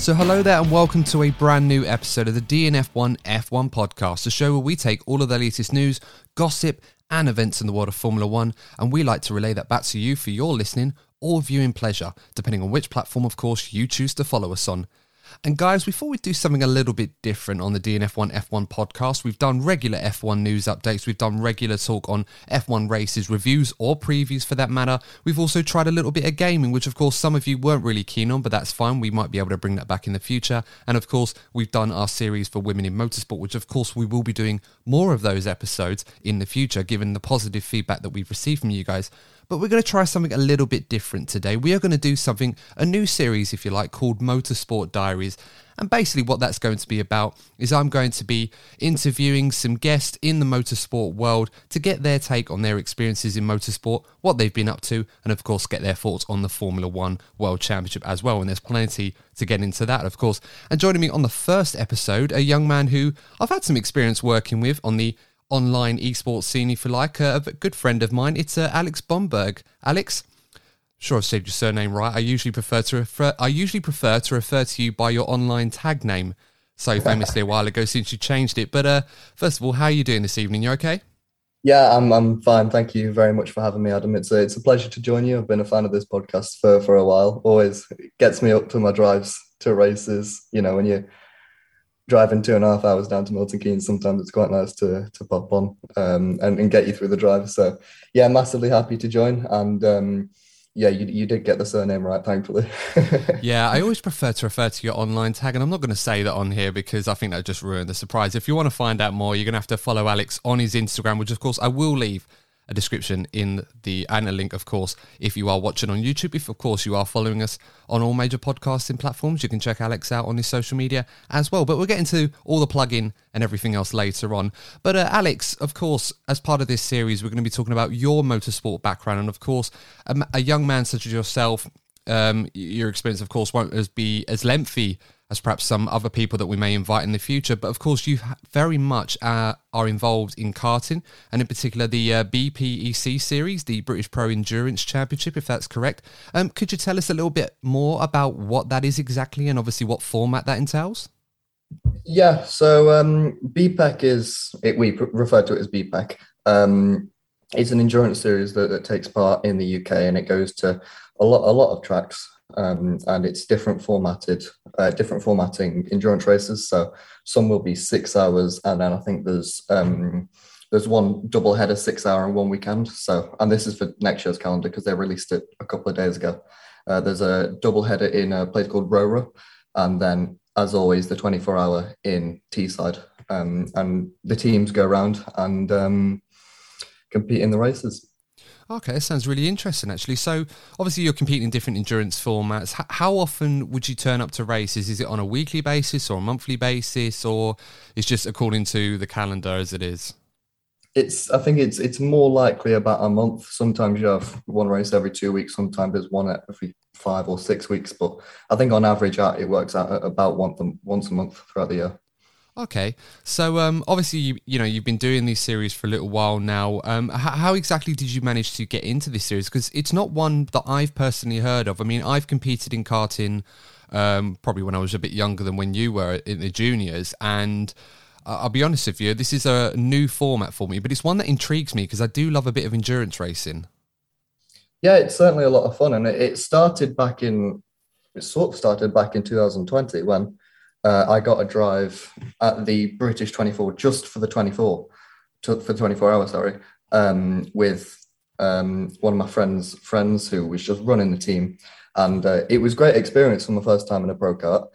So, hello there, and welcome to a brand new episode of the DNF1 F1 podcast, a show where we take all of the latest news, gossip, and events in the world of Formula One, and we like to relay that back to you for your listening or viewing pleasure, depending on which platform, of course, you choose to follow us on. And guys, before we do something a little bit different on the DNF1 F1 podcast, we've done regular F1 news updates, we've done regular talk on F1 races, reviews or previews for that matter. We've also tried a little bit of gaming, which of course some of you weren't really keen on, but that's fine. We might be able to bring that back in the future. And of course, we've done our series for women in motorsport, which of course we will be doing more of those episodes in the future, given the positive feedback that we've received from you guys but we're going to try something a little bit different today. We are going to do something, a new series, if you like, called Motorsport Diaries. And basically, what that's going to be about is I'm going to be interviewing some guests in the motorsport world to get their take on their experiences in motorsport, what they've been up to, and of course, get their thoughts on the Formula One World Championship as well. And there's plenty to get into that, of course. And joining me on the first episode, a young man who I've had some experience working with on the online esports scene, if you like, a good friend of mine. It's uh, Alex Bomberg. Alex, sure I've said your surname right. I usually prefer to refer. I usually prefer to refer to you by your online tag name. So famously a while ago since you changed it. But uh, first of all, how are you doing this evening? You okay? Yeah, I'm I'm fine. Thank you very much for having me, Adam. It's a it's a pleasure to join you. I've been a fan of this podcast for for a while. Always gets me up to my drives to races. You know, when you driving two and a half hours down to Milton Keynes, sometimes it's quite nice to to pop on um, and, and get you through the drive. So yeah, massively happy to join. And um, yeah, you, you did get the surname right, thankfully. yeah, I always prefer to refer to your online tag, and I'm not going to say that on here because I think that just ruined the surprise. If you want to find out more, you're going to have to follow Alex on his Instagram, which of course I will leave description in the and a link, of course, if you are watching on YouTube. If, of course, you are following us on all major podcasting platforms, you can check Alex out on his social media as well. But we'll get into all the plug-in and everything else later on. But uh, Alex, of course, as part of this series, we're going to be talking about your motorsport background, and of course, a, a young man such as yourself. Um, your experience, of course, won't as be as lengthy as perhaps some other people that we may invite in the future. But of course, you very much uh, are involved in karting, and in particular the uh, BPEC series, the British Pro Endurance Championship, if that's correct. Um, could you tell us a little bit more about what that is exactly, and obviously what format that entails? Yeah, so um, BPEC is it, we refer to it as BPEC. Um, it's an endurance series that, that takes part in the UK, and it goes to a lot a lot of tracks um, and it's different formatted, uh, different formatting endurance races. So some will be six hours, and then I think there's um, there's one double header six hour and one weekend. So and this is for next year's calendar because they released it a couple of days ago. Uh, there's a double header in a place called Rowrah, and then as always the 24 hour in Teesside. Um, and the teams go around and um, compete in the races. Okay, that sounds really interesting, actually. So, obviously, you're competing in different endurance formats. H- how often would you turn up to races? Is it on a weekly basis or a monthly basis, or it's just according to the calendar as it is? It's. I think it's it's more likely about a month. Sometimes you have one race every two weeks. Sometimes there's one every five or six weeks. But I think on average, uh, it works out about once once a month throughout the year. Okay, so um, obviously you you know you've been doing these series for a little while now. Um, how, how exactly did you manage to get into this series? Because it's not one that I've personally heard of. I mean, I've competed in karting um, probably when I was a bit younger than when you were in the juniors, and I'll be honest with you, this is a new format for me, but it's one that intrigues me because I do love a bit of endurance racing. Yeah, it's certainly a lot of fun, and it started back in it sort of started back in 2020 when uh, I got a drive at the British 24 just for the 24, to, for 24 hours, sorry, um, with um, one of my friends' friends who was just running the team. And uh, it was great experience for my first time in a pro kart.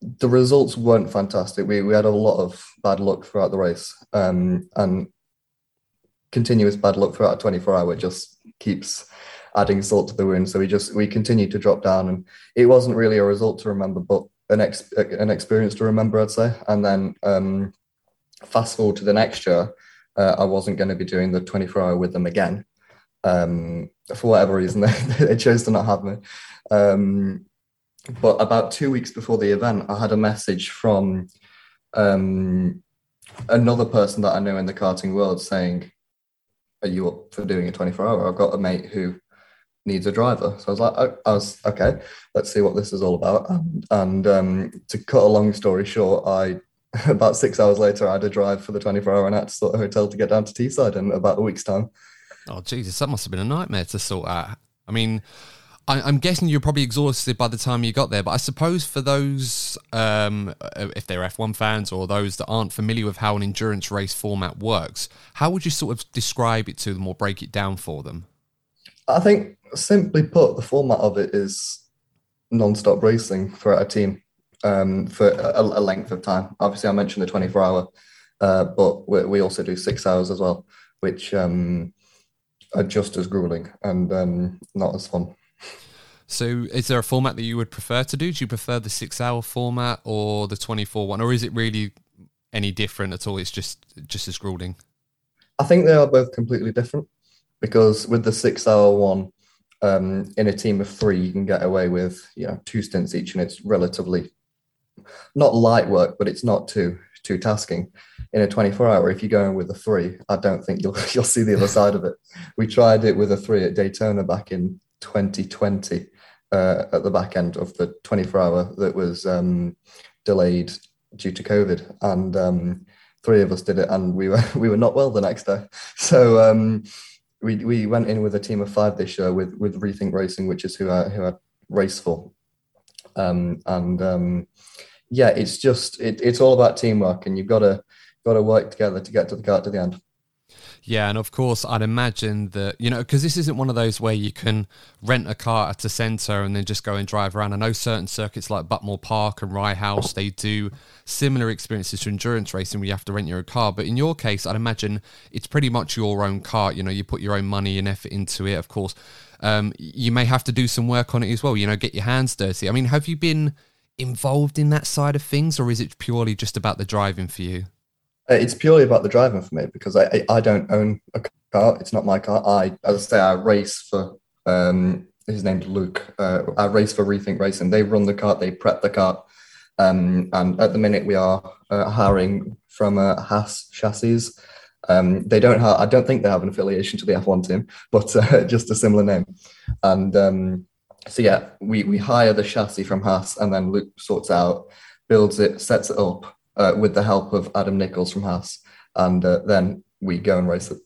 The results weren't fantastic. We, we had a lot of bad luck throughout the race um, and continuous bad luck throughout a 24 hour just keeps adding salt to the wound. So we just, we continued to drop down and it wasn't really a result to remember, but an ex- an experience to remember, I'd say. And then um, fast forward to the next year, uh, I wasn't going to be doing the 24 hour with them again. Um, for whatever reason, they, they, chose to not have me. Um, but about two weeks before the event, I had a message from um, another person that I know in the karting world saying, Are you up for doing a 24 hour? I've got a mate who needs a driver. So I was like, oh, I was okay. Let's see what this is all about. And, and um, to cut a long story short, I about six hours later, I had a drive for the 24 hour and I had to sort a hotel to get down to Teesside in about a week's time. Oh Jesus, that must have been a nightmare to sort out. I mean, I, am guessing you're probably exhausted by the time you got there, but I suppose for those, um, if they're F1 fans or those that aren't familiar with how an endurance race format works, how would you sort of describe it to them or break it down for them? I think simply put, the format of it is non-stop racing for a team um, for a, a, length of time. Obviously, I mentioned the 24 hour, uh, but we, we, also do six hours as well, which um, are just as grueling and um, not as fun. So, is there a format that you would prefer to do? Do you prefer the six hour format or the 24 one, or is it really any different at all? It's just just as grueling. I think they are both completely different because with the six hour one, um, in a team of three, you can get away with you know two stints each, and it's relatively not light work, but it's not too too tasking. In a 24 hour, if you go in with a three, I don't think you'll you'll see the other side of it. We tried it with a three at Daytona back in 2020 uh, at the back end of the 24 hour that was um, delayed due to COVID, and um, three of us did it, and we were we were not well the next day. So um, we we went in with a team of five this year with with Rethink Racing, which is who I who I race for, um, and um, yeah, it's just it, it's all about teamwork, and you've got to got to work together to get to the kart to the end. Yeah, and of course, I'd imagine that, you know, because this isn't one of those where you can rent a car at a centre and then just go and drive around. I know certain circuits like Buckmore Park and Rye House, they do similar experiences to endurance racing where you have to rent your own car. But in your case, I'd imagine it's pretty much your own car. You know, you put your own money and effort into it, of course. Um, you may have to do some work on it as well, you know, get your hands dirty. I mean, have you been involved in that side of things or is it purely just about the driving for you? Uh, it's purely about the driving for me because I, I don't own a car. It's not my car. I, as I say, I race for. Um, his name's Luke. Uh, I race for Rethink Racing. They run the cart. They prep the cart. Um, and at the minute, we are uh, hiring from uh, Haas chassis. Um, they don't have. I don't think they have an affiliation to the F1 team, but uh, just a similar name. And um, so yeah, we we hire the chassis from Haas, and then Luke sorts out, builds it, sets it up, uh, with the help of Adam Nichols from Haas, and uh, then we go and race it.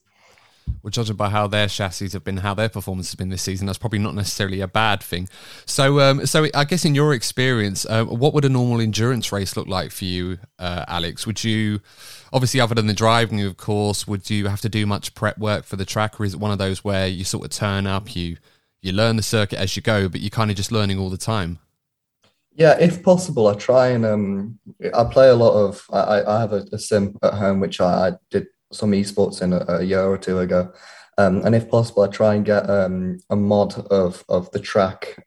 Well, judging by how their chassis have been, how their performance has been this season, that's probably not necessarily a bad thing. So, um, so I guess in your experience, uh, what would a normal endurance race look like for you, uh, Alex? Would you, obviously, other than the driving, of course, would you have to do much prep work for the track, or is it one of those where you sort of turn up, you you learn the circuit as you go, but you're kind of just learning all the time? Yeah, if possible, I try and um, I play a lot of. I, I have a, a sim at home which I, I did some esports in a, a, year or two ago, Um, and if possible, I try and get um, a mod of of the track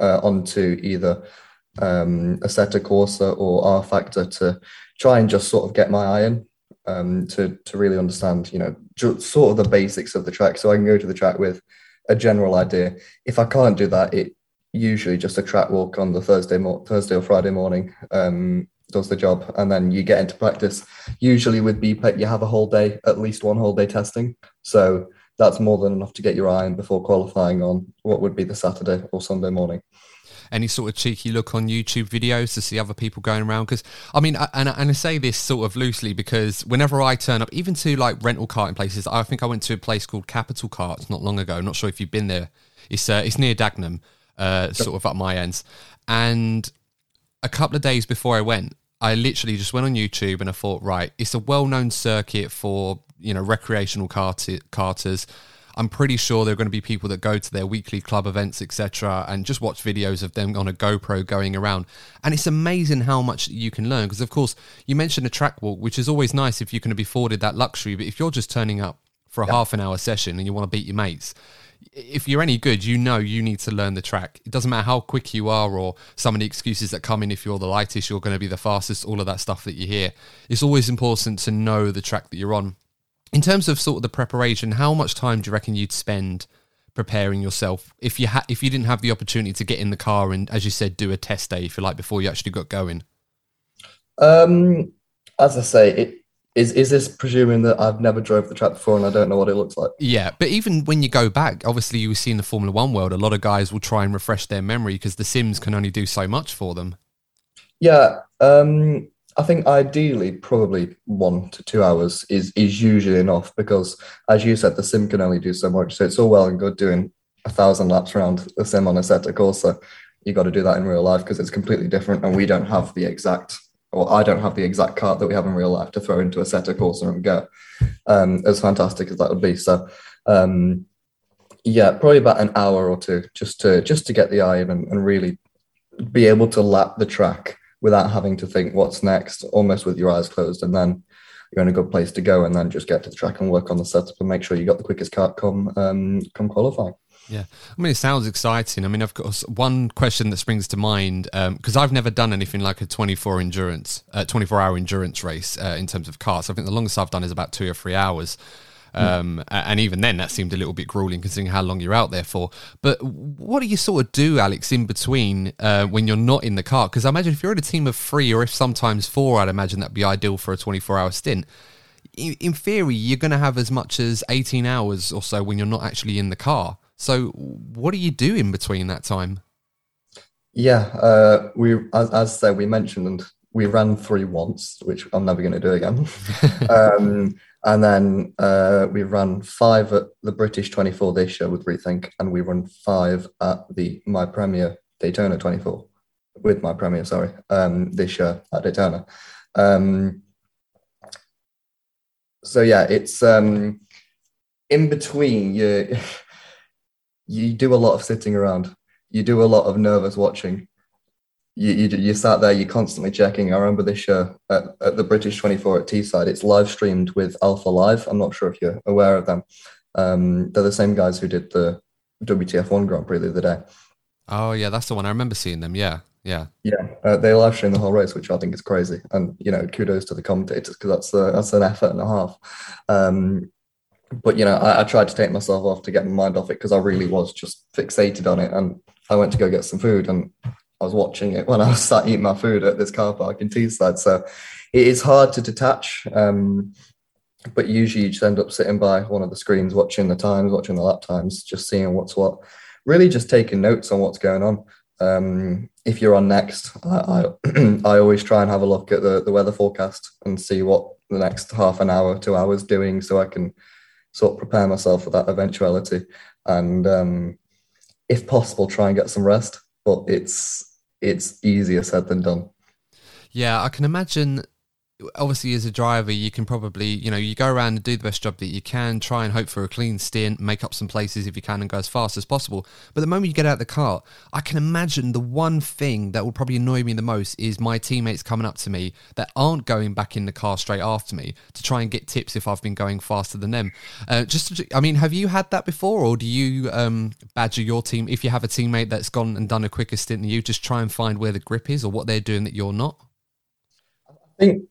uh, onto either um, Assetto Corsa or rFactor to try and just sort of get my eye in um, to to really understand, you know, sort of the basics of the track, so I can go to the track with a general idea. If I can't do that, it usually just a track walk on the Thursday mo- Thursday or Friday morning um, does the job, and then you get into practice. Usually with BPEC, you have a whole day, at least one whole day testing, so that's more than enough to get your eye in before qualifying on what would be the Saturday or Sunday morning any sort of cheeky look on YouTube videos to see other people going around? Because I mean, I, and, and I say this sort of loosely because whenever I turn up, even to like rental karting places, I think I went to a place called Capital Karts not long ago. I'm not sure if you've been there. It's uh, it's near Dagenham, uh, sort of at my ends. And a couple of days before I went, I literally just went on YouTube and I thought, right, it's a well-known circuit for you know recreational kart- karters. I'm pretty sure there are going to be people that go to their weekly club events, etc., and just watch videos of them on a GoPro going around. And it's amazing how much you can learn. Because, of course, you mentioned a track walk, which is always nice if you can be afforded that luxury. But if you're just turning up for a yeah. half an hour session and you want to beat your mates, if you're any good, you know you need to learn the track. It doesn't matter how quick you are or some of the excuses that come in. If you're the lightest, you're going to be the fastest, all of that stuff that you hear. It's always important to know the track that you're on in terms of sort of the preparation, how much time do you reckon you'd spend preparing yourself if you had if you didn't have the opportunity to get in the car and, as you said, do a test day, if you like, before you actually got going? Um, as I say, it is is this presuming that I've never drove the track before and I don't know what it looks like? Yeah, but even when you go back, obviously you see in the Formula One world, a lot of guys will try and refresh their memory because the sims can only do so much for them. Yeah, um, I think ideally, probably one to two hours is is usually enough because, as you said, the sim can only do so much. So it's all well and good doing a thousand laps around the sim on Assetto Corsa. You got to do that in real life because it's completely different, and we don't have the exact, or I don't have the exact cart that we have in real life to throw into Assetto Corsa and go. Um, as fantastic as that would be, so um, yeah, probably about an hour or two just to just to get the eye in and, and really be able to lap the track without having to think what's next, almost with your eyes closed, and then you're in a good place to go, and then just get to the track and work on the setup and make sure you got the quickest cart come um, come qualifying. Yeah, I mean, it sounds exciting. I mean, of course, one question that springs to mind because um, I've never done anything like a 24 endurance, uh, 24 hour endurance race uh, in terms of cars. I think the longest I've done is about two or three hours. Um, and even then, that seemed a little bit grueling considering how long you're out there for. But what do you sort of do, Alex, in between uh, when you're not in the car? Because I imagine if you're in a team of three or if sometimes four, I'd imagine that'd be ideal for a 24 hour stint. In, in theory, you're going to have as much as 18 hours or so when you're not actually in the car. So, what do you do in between that time? Yeah, uh, we as, as said, we mentioned we ran three once, which I'm never going to do again. um, and then uh, we run five at the British 24 this year with Rethink, and we run five at the My Premier Daytona 24 with My Premier, sorry, um, this year at Daytona. Um, so yeah, it's um, in between. You you do a lot of sitting around. You do a lot of nervous watching you, you, you sat there, you're constantly checking. I remember this show at, at the British 24 at Teesside. It's live streamed with Alpha Live. I'm not sure if you're aware of them. Um, they're the same guys who did the WTF1 Grand Prix the other day. Oh, yeah, that's the one. I remember seeing them. Yeah, yeah. Yeah, uh, they live stream the whole race, which I think is crazy. And, you know, kudos to the commentators because that's, uh, that's an effort and a half. Um, but, you know, I, I tried to take myself off to get my mind off it because I really was just fixated on it. And I went to go get some food and I was watching it when I was sat eating my food at this car park in Teesside. So it is hard to detach. Um, but usually you just end up sitting by one of the screens, watching the times, watching the lap times, just seeing what's what. Really, just taking notes on what's going on. Um, if you're on next, I, I, I always try and have a look at the, the weather forecast and see what the next half an hour, two hours doing, so I can sort of prepare myself for that eventuality. And um, if possible, try and get some rest. But it's it's easier said than done. Yeah, I can imagine obviously as a driver you can probably you know you go around and do the best job that you can try and hope for a clean stint make up some places if you can and go as fast as possible. But the moment you get out of the car i can imagine the one thing that will probably annoy me the most is my teammates coming up to me that aren't going back in the car straight after me to try and get tips if i've been going faster than them. Uh, just i mean have you had that before or do you um, badger your team if you have a teammate that's gone and done a quicker stint than you just try and find where the grip is or what they're doing that you're not? I think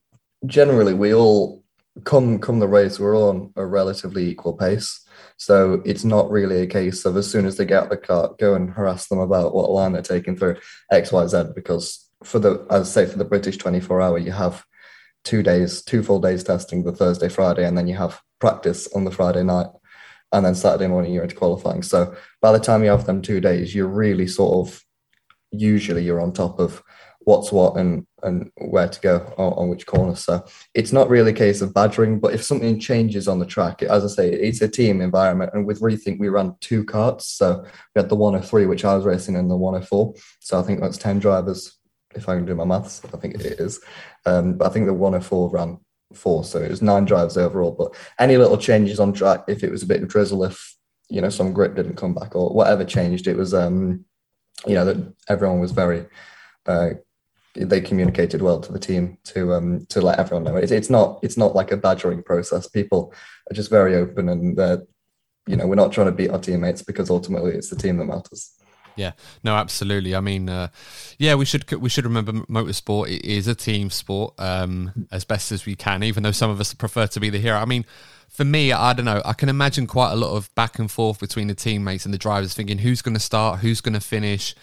generally we all come come the race we're all on a relatively equal pace. So it's not really a case of as soon as they get out the car go and harass them about what line they're taking through xyz because for the as I say for the british 24 hour you have two days two full days testing the thursday friday and then you have practice on the friday night and then saturday morning you're into qualifying. So by the time you have them two days you're really sort of usually you're on top of what's what and and where to go on, on, which corner. So it's not really a case of badgering, but if something changes on the track, as I say, it's a team environment. And with Rethink, we ran two carts. So we had the 103, which I was racing, and the 104. So I think that's 10 drivers, if I can do my maths. I think it is. Um, but I think the 104 ran four. So it was nine drivers overall. But any little changes on track, if it was a bit of drizzle, if you know some grip didn't come back or whatever changed, it was um, you know that everyone was very uh, they communicated well to the team to um to let everyone know it's, it's not it's not like a badgering process people are just very open and uh, you know we're not trying to beat our teammates because ultimately it's the team that matters yeah, no, absolutely. I mean, uh, yeah, we should we should remember motorsport is a team sport um, as best as we can. Even though some of us prefer to be the hero. I mean, for me, I don't know. I can imagine quite a lot of back and forth between the teammates and the drivers, thinking who's going to start, who's going to finish.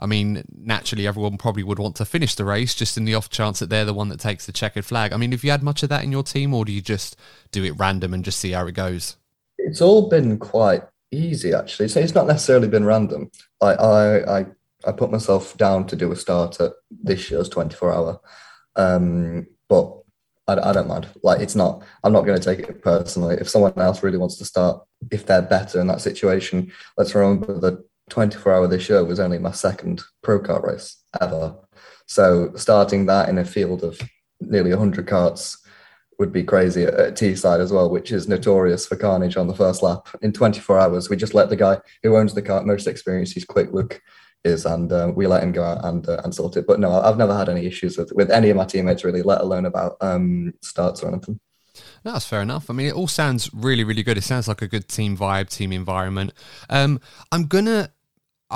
I mean, naturally, everyone probably would want to finish the race just in the off chance that they're the one that takes the checkered flag. I mean, have you had much of that in your team, or do you just do it random and just see how it goes? It's all been quite easy, actually. So it's not necessarily been random. I I I, I put myself down to do a start at this year's 24 hour, um, but I, I don't mind. Like, it's not. I'm not going to take it personally. If someone else really wants to start, if they're better in that situation, let's remember that 24 hour this year was only my second pro kart race ever. So starting that in a field of nearly 100 karts would be crazy at, at Teesside as well, which is notorious for carnage on the first lap. In 24 hours, we just let the guy who owns the kart most experienced, he's quick look is, and uh, we let him go out and uh, and sort it. But no, I've never had any issues with with any of my teammates really, let alone about um, starts or anything. No, that's fair enough. I mean, it all sounds really, really good. It sounds like a good team vibe, team environment. Um, I'm gonna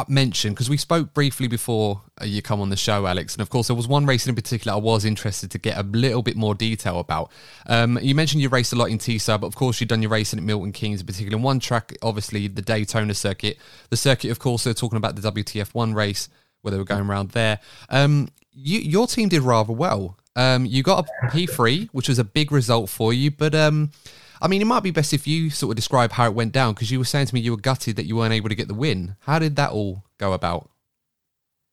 mention because we spoke briefly before uh, you come on the show, Alex, and of course there was one race in particular I was interested to get a little bit more detail about. Um, you mentioned you raced a lot in Teesside, but of course you've done your racing at Milton Keynes in particular. One track, obviously the Daytona circuit, the circuit, of course, they're talking about the WTF1 race where they were going around there. Um, you, your team did rather well. Um, you got a P3, which was a big result for you, but um, I mean, it might be best if you sort of describe how it went down because you were saying to me you were gutted that you weren't able to get the win. How did that all go about?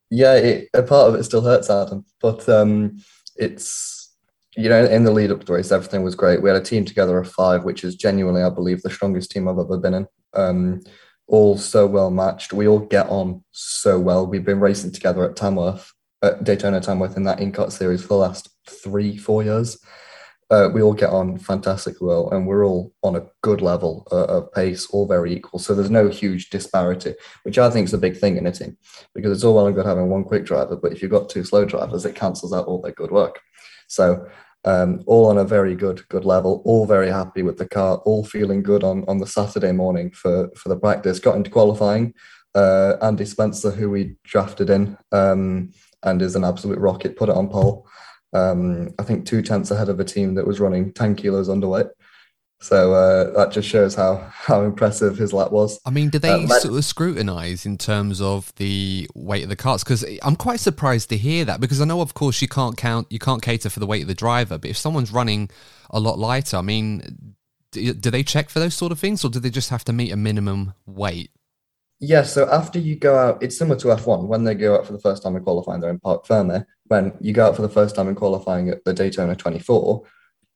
Yeah, it, a part of it still hurts, Adam, but um, it's you know in the lead up to the race, everything was great. We had a team together of five, which is genuinely, I believe, the strongest team I've ever been in. Um, all so well matched. We all get on so well. We've been racing together at Tamworth, at Daytona Tamworth in that InCart series for the last three, four years uh, we all get on fantastically well and we're all on a good level uh, of pace, all very equal. So there's no huge disparity, which I think is a big thing in a team because it's all well and good having one quick driver, but if you've got two slow drivers, it cancels out all their good work. So um, all on a very good good level, all very happy with the car, all feeling good on on the Saturday morning for for the practice. Got into qualifying. Uh, Andy Spencer, who we drafted in, um, and is an absolute rocket, put it on pole um, I think two tenths ahead of a team that was running 10 kilos underweight. So uh, that just shows how how impressive his lap was. I mean, did they uh, sort of scrutinise in terms of the weight of the carts? Because I'm quite surprised to hear that. Because I know, of course, you can't count, you can't cater for the weight of the driver. But if someone's running a lot lighter, I mean, do, do they check for those sort of things, or do they just have to meet a minimum weight? Yeah, so after you go out, it's similar to F1. When they go out for the first time in qualifying, they're in parc fermé when you go out for the first time in qualifying at the Daytona 24,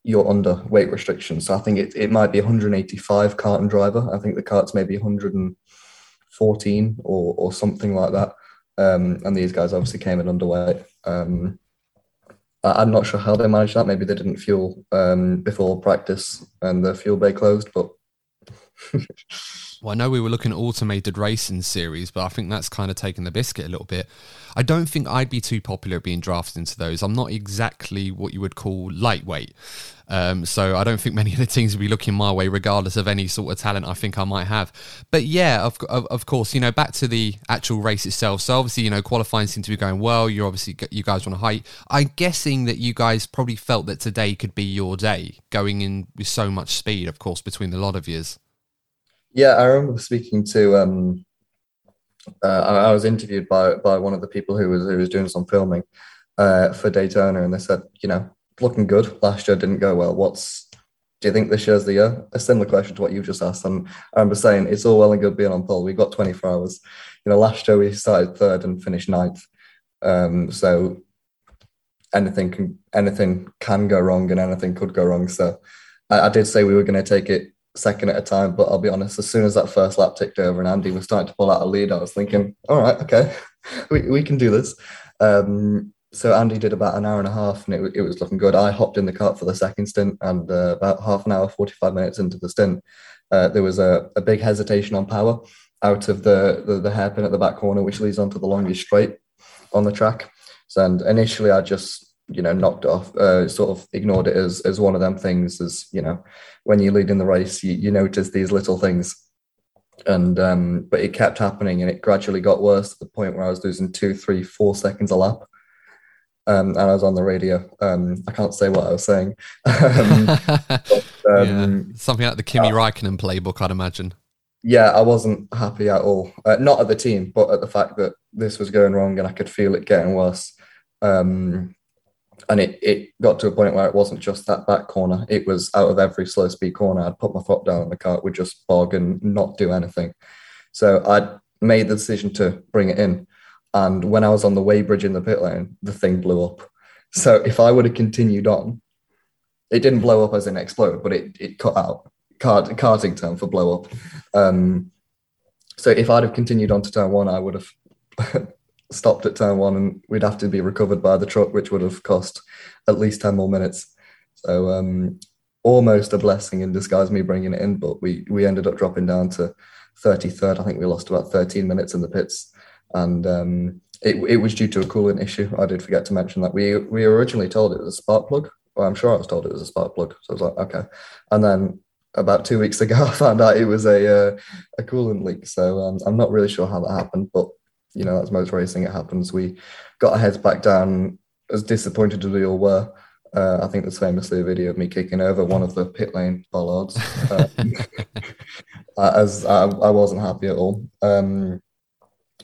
you're under weight restrictions. So I think it, it might be 185 kart and driver. I think the cart's maybe 114 or, or something like that. Um, and these guys obviously came in underweight. Um, I'm not sure how they managed that. Maybe they didn't fuel um, before practice and the fuel bay closed, but. well, I know we were looking at automated racing series, but I think that's kind of taken the biscuit a little bit. I don't think I'd be too popular being drafted into those. I'm not exactly what you would call lightweight. Um, so I don't think many of the teams will be looking my way, regardless of any sort of talent I think I might have. But yeah, of, of, of, course, you know, back to the actual race itself. So obviously, you know, qualifying seemed to be going well. You're obviously, you guys want to height. I'm guessing that you guys probably felt that today could be your day, going in with so much speed, of course, between the lot of years. Yeah, I remember speaking to, um, uh, I was interviewed by, by one of the people who was, who was doing some filming uh, for Daytona, and they said, you know, looking good. Last year didn't go well. What's do you think this year's the year? A similar question to what you just asked. And I remember saying it's all well and good being on pole. We've got 24 hours. You know, last year we started third and finished ninth. Um, so anything can anything can go wrong and anything could go wrong. So I, I did say we were going to take it second at a time, but I'll be honest, as soon as that first lap ticked over and Andy was starting to pull out a lead, I was thinking, all right, okay, we, we can do this. Um, so Andy did about an hour and a half, and it, it was looking good. I hopped in the cart for the second stint, and uh, about half an hour, forty-five minutes into the stint, uh, there was a, a big hesitation on power out of the, the, the hairpin at the back corner, which leads onto the longest straight on the track. So, and initially, I just you know knocked off, uh, sort of ignored it as as one of them things. As you know, when you're leading the race, you, you notice these little things and um, but it kept happening and it gradually got worse to the point where I was losing two, three, four seconds a lap um, and I was on the radio. Um, I can't say what I was saying. um, but, yeah. Um, Something like the Kimi uh, Raikkonen playbook, I'd imagine. Yeah, I wasn't happy at all. Uh, not at the team, but at the fact that this was going wrong and I could feel it getting worse. Um, and it, it got to a point where it wasn't just that back corner. It was out of every slow speed corner. I'd put my foot down on the cart, would just bog and not do anything. So I made the decision to bring it in. And when I was on the weighbridge in the pit lane, the thing blew up. So if I would have continued on, it didn't blow up as in explode, but it, it cut out. Cart, karting term for blow up. Um, so if I'd have continued on to turn one, I would have stopped at turn one and we'd have to be recovered by the truck, which would have cost at least 10 more minutes. So um, almost a blessing in disguise me bringing it in, but we, we ended up dropping down to 33rd. I think we lost about 13 minutes in the pits and um, it, it was due to a coolant issue. I did forget to mention that we we originally told it was a spark plug. Well, I'm sure I was told it was a spark plug, so I was like, okay. And then about two weeks ago, I found out it was a uh, a coolant leak. So um, I'm not really sure how that happened, but you know, that's most racing. It happens. We got our heads back down, as disappointed as we all were. Uh, I think there's famously a video of me kicking over one of the pit lane bollards, um, as I, I, wasn't happy at all. Um,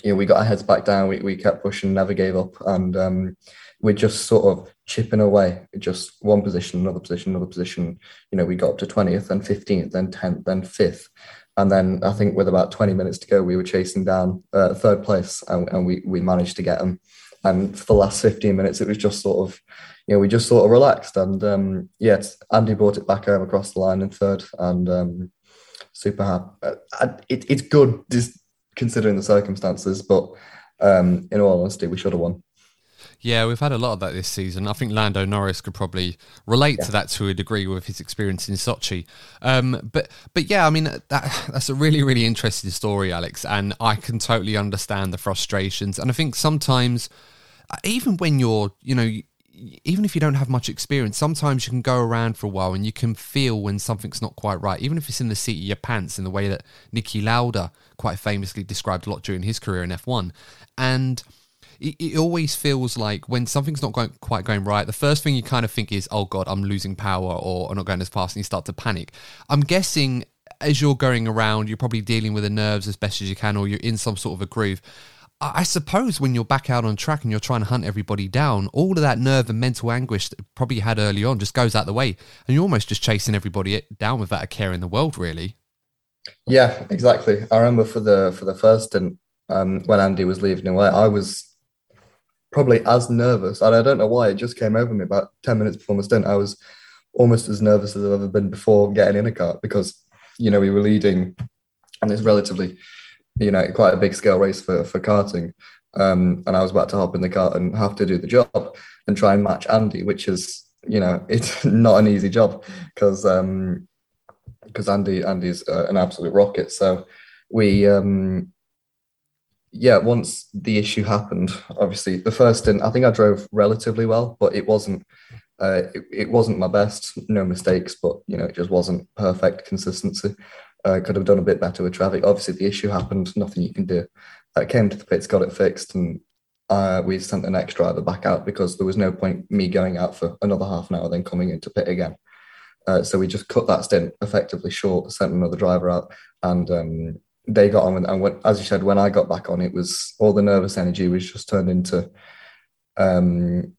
you know, we got our heads back down. We, we kept pushing, never gave up, and um, we're just sort of chipping away, just one position, another position, another position. You know, we got up to twentieth, then fifteenth, then tenth, then fifth, and then I think with about twenty minutes to go, we were chasing down uh, third place, and, and we we managed to get them. And for the last fifteen minutes, it was just sort of, you know, we just sort of relaxed, and um, Andy brought it back home across the line in third, and um, super happy. Uh, it, it's good. Just considering the circumstances. But um, in all honesty, we should have won. Yeah, we've had a lot of that this season. I think Lando Norris could probably relate yeah. to that to a degree with his experience in Sochi. Um, but but yeah, I mean that that's a really really interesting story, Alex, and I can totally understand the frustrations. And I think sometimes, even when you're you know even if you don't have much experience, sometimes you can go around for a while and you can feel when something's not quite right, even if it's in the seat of your pants, in the way that Niki Lauda quite famously described a lot during his career in F1. And it, it always feels like when something's not going, quite going right, the first thing you kind of think is, oh God, I'm losing power or I'm not going as fast, and you start to panic. I'm guessing as you're going around, you're probably dealing with the nerves as best as you can, or you're in some sort of a groove. I suppose when you're back out on track and you're trying to hunt everybody down, all of that nerve and mental anguish that probably had early on just goes out the way, and you're almost just chasing everybody down without a care in the world, really. Yeah, exactly. I remember for the for the first and um, when Andy was leaving away, I was probably as nervous, and I don't know why it just came over me about ten minutes before my stint. I was almost as nervous as I've ever been before getting in a car because you know we were leading, and it's relatively you know, quite a big scale race for, for karting. um, and I was about to hop in the car and have to do the job and try and match Andy, which is you know it's not an easy job because um, because Andy Andy's uh, an absolute rocket. So we um, yeah, once the issue happened, obviously the first stint, I think I drove relatively well, but it wasn't uh, it, it, wasn't my best. No mistakes, but you know it just wasn't perfect consistency. I uh, could have done a bit better with traffic. Obviously, the issue happened. Nothing you can do. I came to the pits, got it fixed, and uh, we sent the next driver back out because there was no point me going out for another half an hour then coming into pit again. Uh, so we just cut that stint effectively short, sent another driver out, and um, they got on. And when, as you said, when I got back on, it was all the nervous energy was just turned into um,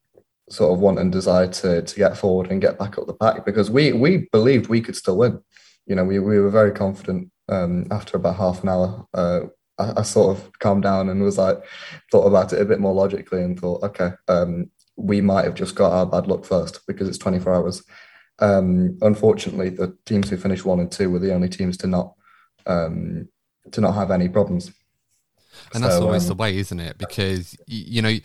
sort of want and desire to to get forward and get back up the pack because we we believed we could still win. You know, we we were very confident. Um, after about half an hour, uh, I, sort of calmed down and was like thought about it a bit more logically and thought, okay, um, we might have just got our bad luck first because it's 24 hours. Um, unfortunately, the teams who finished one and two were the only teams to not um, to not have any problems. And that's always um, the way, isn't it? Because you know,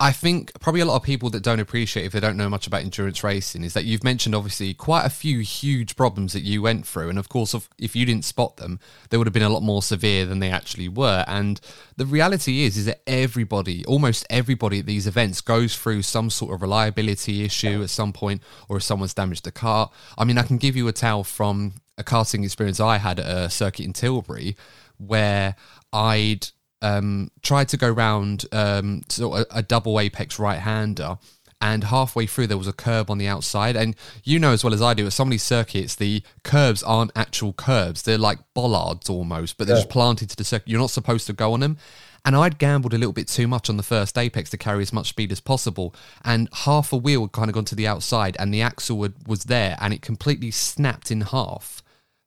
I think probably a lot of people that don't appreciate if they don't know much about endurance racing is that you've mentioned obviously quite a few huge problems that you went through, and of course, if you didn't spot them, they would have been a lot more severe than they actually were. And the reality is, is that everybody, almost everybody at these events, goes through some sort of reliability issue at some point, or if someone's damaged the car. I mean, I can give you a tale from a karting experience I had at a circuit in Tilbury where I'd um, tried to go round um, sort of a, a double apex right hander. And halfway through, there was a curb on the outside. And you know as well as I do, at some of these circuits, the curbs aren't actual curbs. They're like bollards almost, but they're yeah. just planted to the circuit. You're not supposed to go on them. And I'd gambled a little bit too much on the first apex to carry as much speed as possible. And half a wheel had kind of gone to the outside, and the axle would, was there, and it completely snapped in half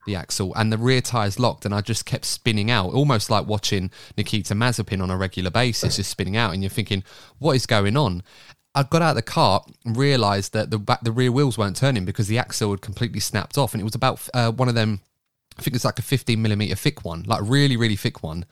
the axle and the rear tires locked and I just kept spinning out almost like watching Nikita Mazepin on a regular basis just spinning out and you're thinking what is going on I got out of the car and realised that the back, the rear wheels weren't turning because the axle had completely snapped off and it was about uh, one of them I think it's like a 15 millimeter thick one like really really thick one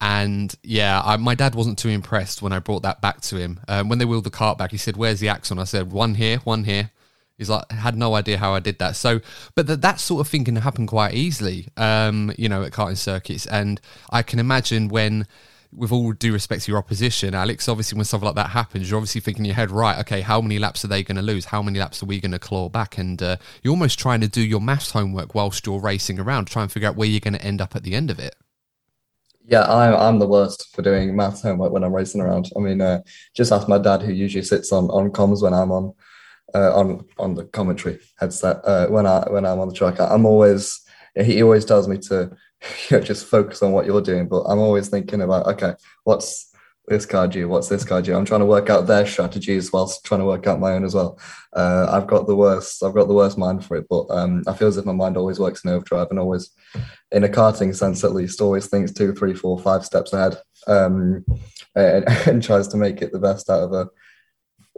and yeah, I, my dad wasn't too impressed when I brought that back to him. Um, when they wheeled the cart back, he said, "Where's the axle?" And I said, "One here, one here." He's like, had no idea how I did that. So, but that that sort of thing can happen quite easily, um, you know, at karting circuits. And I can imagine when, with all due respect to your opposition, Alex, obviously when something like that happens, you're obviously thinking in your head, right, okay, how many laps are they going to lose? How many laps are we going to claw back? And uh, you're almost trying to do your maths homework whilst you're racing around, try and figure out where you're going to end up at the end of it. Yeah, I'm I'm the worst for doing maths homework when I'm racing around. I mean, uh, just ask my dad, who usually sits on on comms when I'm on uh, on on the commentary headset uh, when I when I'm on the track. I'm always he always tells me to you know, just focus on what you're doing, but I'm always thinking about okay, what's this card due? What's this card due? I'm trying to work out their strategies whilst trying to work out my own as well. Uh, I've got the worst. I've got the worst mind for it, but um, I feel as if my mind always works in overdrive and always, in a karting sense at least, always thinks two, three, four, five steps ahead, um, and, and tries to make it the best out of a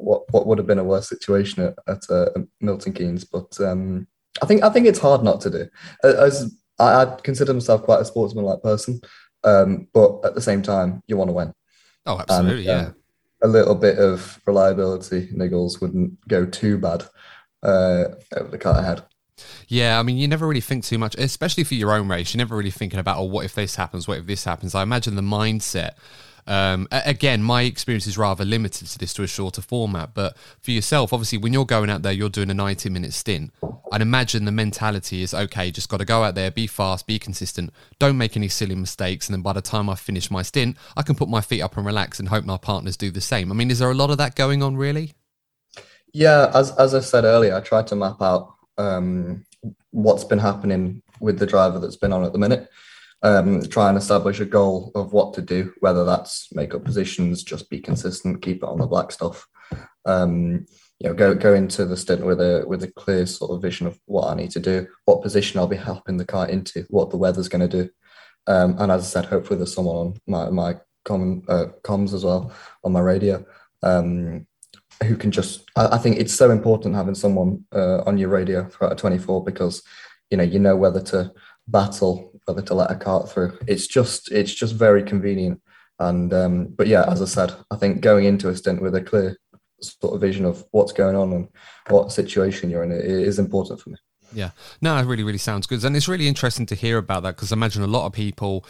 what what would have been a worse situation at, at uh, Milton Keynes. But um, I think I think it's hard not to do. As I, I consider myself quite a sportsmanlike person, um, but at the same time, you want to win. Oh, absolutely, and, um, yeah. A little bit of reliability niggles wouldn't go too bad uh, over the car ahead. Yeah, I mean, you never really think too much, especially for your own race. You're never really thinking about, oh, what if this happens? What if this happens? I imagine the mindset um, again, my experience is rather limited to this to a shorter format, but for yourself, obviously, when you're going out there, you're doing a 90 minute stint. I'd imagine the mentality is okay, just got to go out there, be fast, be consistent, don't make any silly mistakes, and then by the time I finish my stint, I can put my feet up and relax and hope my partners do the same. I mean, is there a lot of that going on, really? Yeah, as as I said earlier, I tried to map out um, what's been happening with the driver that's been on at the minute um, try and establish a goal of what to do, whether that's make up positions, just be consistent, keep it on the black stuff. Um, you know, go go into the stint with a with a clear sort of vision of what I need to do, what position I'll be helping the car into, what the weather's going to do, um, and as I said, hopefully there's someone on my my common uh, comms as well on my radio um, who can just. I, I, think it's so important having someone uh, on your radio throughout a 24 because you know you know whether to battle whether to let a cart through. It's just it's just very convenient And um, but yeah, as I said, I think going into a stint with a clear sort of vision of what's going on and what situation you're in it is important for me. Yeah, no, it really, really sounds good, and it's really interesting to hear about that because I imagine a lot of people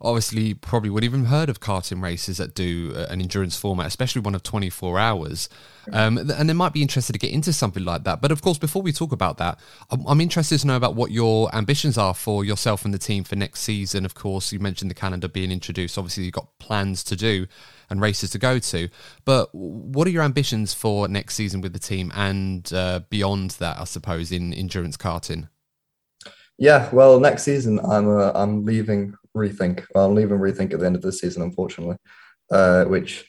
obviously probably would even have heard of karting races that do uh, an endurance format, especially one of 24 hours. Um, and they might be interested to get into something like that. But of course, before we talk about that, I'm, I'm, interested to know about what your ambitions are for yourself and the team for next season. Of course, you mentioned the calendar being introduced. Obviously, you've got plans to do and races to go to. But what are your ambitions for next season with the team and uh, beyond that, I suppose, in endurance karting? Yeah, well, next season I'm uh, I'm leaving Rethink. I'll leave leaving Rethink at the end of the season, unfortunately, uh, which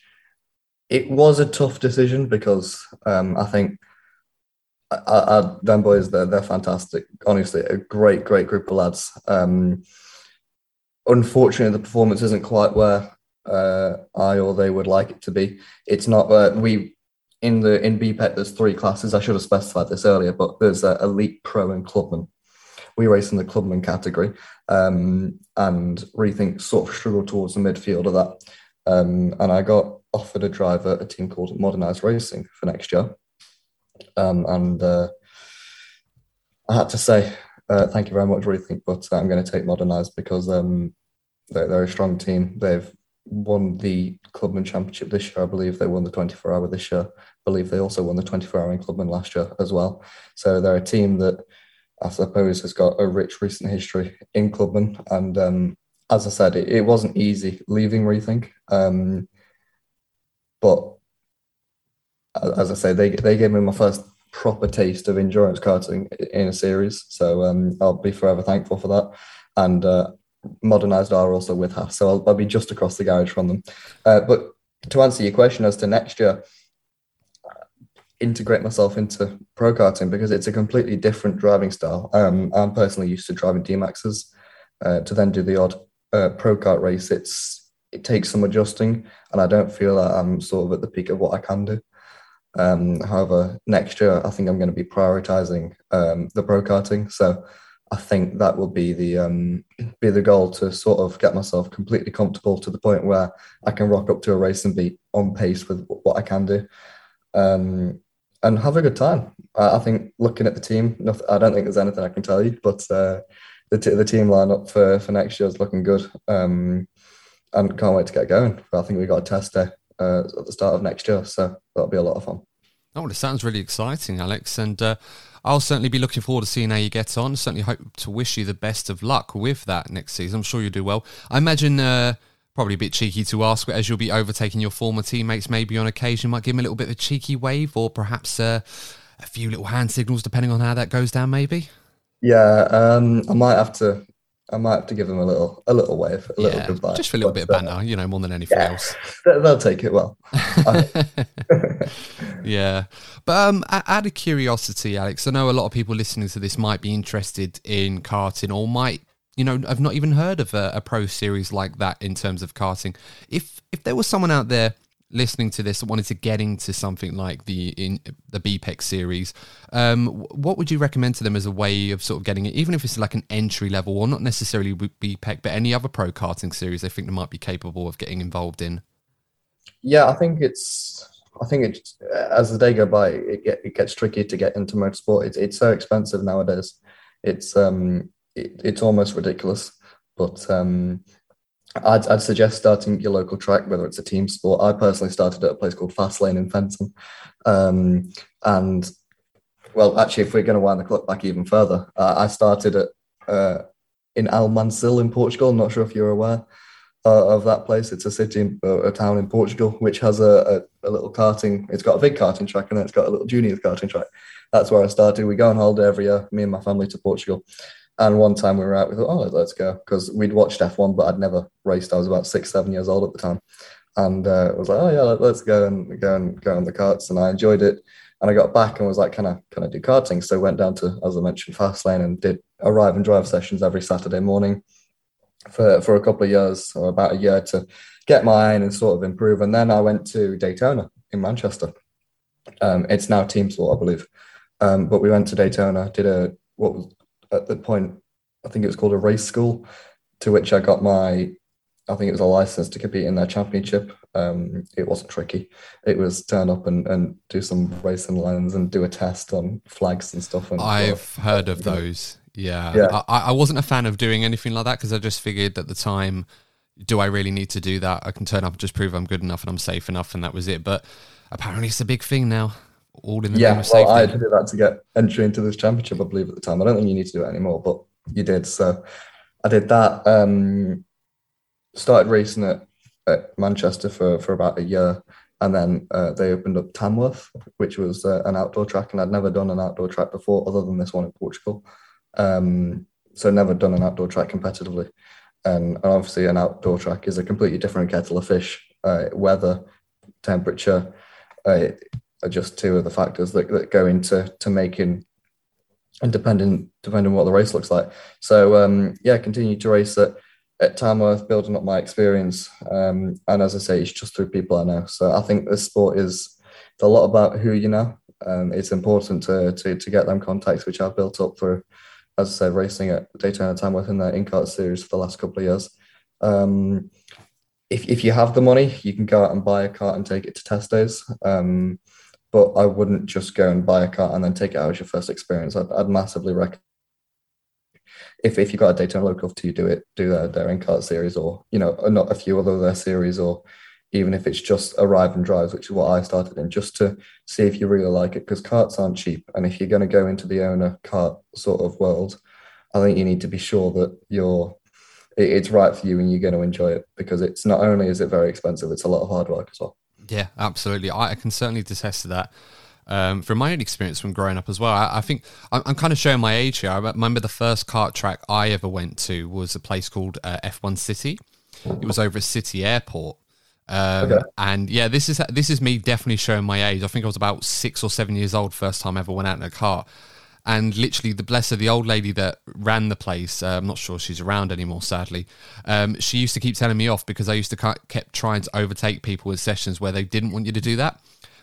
it was a tough decision because um, I think I, I, them boys they're they're fantastic. Honestly, a great great group of lads. Um, unfortunately, the performance isn't quite where uh, I or they would like it to be. It's not. Uh, we in the in BPEC there's three classes. I should have specified this earlier, but there's uh, elite, pro, and clubman. We race in the clubman category, um, and Rethink sort of struggled towards the midfield of that. Um, and I got offered a driver a team called Modernized Racing for next year, um, and uh, I had to say uh, thank you very much, Rethink, but I'm going to take Modernized because um, they're, they're, a strong team. They've won the Clubman Championship this year. I believe they won the 24 hour this year. I believe they also won the 24 hour in Clubman last year as well. So they're a team that I suppose, has got a rich recent history in Clubman. And um, as I said, it, it, wasn't easy leaving Rethink. Um, but as I say, they, they gave me my first proper taste of endurance karting in a series. So um, I'll be forever thankful for that. And uh, Modernized are also with her. So I'll, I'll, be just across the garage from them. Uh, but to answer your question as to next year, integrate myself into pro karting because it's a completely different driving style. Um, I'm personally used to driving D-Maxes. Uh, to then do the odd uh, pro kart race, it's it takes some adjusting, and I don't feel that I'm sort of at the peak of what I can do. Um, however, next year I think I'm going to be prioritizing um, the pro karting, so I think that will be the um, be the goal to sort of get myself completely comfortable to the point where I can rock up to a race and be on pace with what I can do. Um, and have a good time. I, I think looking at the team, I don't think there's anything I can tell you, but uh, the t- the team lineup for for next year is looking good. Um, and can't wait to get going. I think we got a test day uh, at the start of next year, so that'll be a lot of fun. Oh, well, it sounds really exciting, Alex, and uh, I'll certainly be looking forward to seeing how you get on. Certainly hope to wish you the best of luck with that next season. I'm sure you'll do well. I imagine. Uh, probably a bit cheeky to ask, but as you'll be overtaking your former teammates, maybe on occasion might give them a little bit of a cheeky wave or perhaps uh, a few little hand signals, depending on how that goes down. Maybe. Yeah, um, I might have to. I might have to give them a little, a little wave, a little goodbye, just for a little but, bit of banter, uh, you know, more than anything yeah, else. They'll take it well. yeah, but um, out of curiosity, Alex, I know a lot of people listening to this might be interested in karting or might you know, I've not even heard of a, a, pro series like that in terms of karting. If if there was someone out there listening to this that wanted to get into something like the in the BPEC series, um, what would you recommend to them as a way of sort of getting it, even if it's like an entry level or not necessarily BPEC, but any other pro karting series they think they might be capable of getting involved in? Yeah, I think it's. I think it as the day go by, it, get, it gets tricky to get into motorsport. It's it's so expensive nowadays. It's um it, it's almost ridiculous. But um, I'd, I'd suggest starting your local track, whether it's a team sport. I personally started at a place called Fastlane in Fenton. Um, and well, actually, if we're going to wind the clock back even further, uh, I started at uh, in Almancil in Portugal. I'm not sure if you're aware uh, of that place. It's a city, uh, a town in Portugal, which has a, a, a, little karting. It's got a big karting track and then it's got a little junior karting track. That's where I started. We go on holiday every year, me and my family to Portugal. And one time we were out, we thought, oh, let's go. Because we'd watched F1, but I'd never raced. I was about six, seven years old at the time. And uh, I was like, oh, yeah, let's go and go and go on the karts. And I enjoyed it. And I got back and was like, can I, can I do karting? So went down to, as I mentioned, Fastlane and did arrive and drive sessions every Saturday morning for, for a couple of years or about a year to get my iron and sort of improve. And then I went to Daytona in Manchester. Um, it's now Team Sport, I believe. Um, but we went to Daytona, did a what was at the point, I think it was called a race school, to which I got my I think it was a license to compete in their championship. Um, it wasn't tricky. It was turn up and, and do some racing lines and do a test on flags and stuff. And I've heard of those. Yeah, yeah. I, I wasn't a fan of doing anything like that because I just figured at the time, do I really need to do that? I can turn up and just prove I'm good enough and I'm safe enough, and that was it. But apparently, it's a big thing now. All in the yeah, name of safety. Well, I had to do that to get entry into this championship, I believe, at the time. I don't think you need to do it anymore, but you did. So I did that. Um, started racing at, at Manchester for, for about a year. And then uh, they opened up Tamworth, which was uh, an outdoor track. And I'd never done an outdoor track before, other than this one in Portugal. Um, so never done an outdoor track competitively. And, and, obviously, an outdoor track is a completely different kettle of fish. Uh, weather, temperature uh, are just two of the factors that, that go into to making and depending depending on what the race looks like. So um, yeah, continue to race at at Tamworth, building up my experience. Um, and as I say, it's just through people I know. So I think this sport is a lot about who you know. Um, it's important to, to to get them contacts, which I've built up for, as I said, racing at Daytona and Tamworth in the InKart series for the last couple of years. Um, if, if you have the money, you can go out and buy a kart and take it to test days. Um, but I wouldn't just go and buy a car and then take it out as your first experience. I'd, I'd massively recommend if, if you've got a Daytona local to do it, do their, their InKart series or, you know, not a few other their series or even if it's just arrive and drives, which is what I started in, just to see if you really like it, because karts aren't cheap. And if you're going to go into the owner kart sort of world, I think you need to be sure that you're it's right for you and you're going to enjoy it because it's not only is it very expensive, it's a lot of hard work as well. Yeah, absolutely. I can certainly attest to that um, from my own experience from growing up as well. I, I think I'm, I'm, kind of showing my age here. I remember the first kart track I ever went to was a place called uh, F1 City. It was over at City Airport. Um, okay. And yeah, this is this is me definitely showing my age. I think I was about six or seven years old first time I ever went out in a car. And literally, the bless of the old lady that ran the place, uh, I'm not sure she's around anymore, sadly. Um, she used to keep telling me off because I used to kept trying to overtake people in sessions where they didn't want you to do that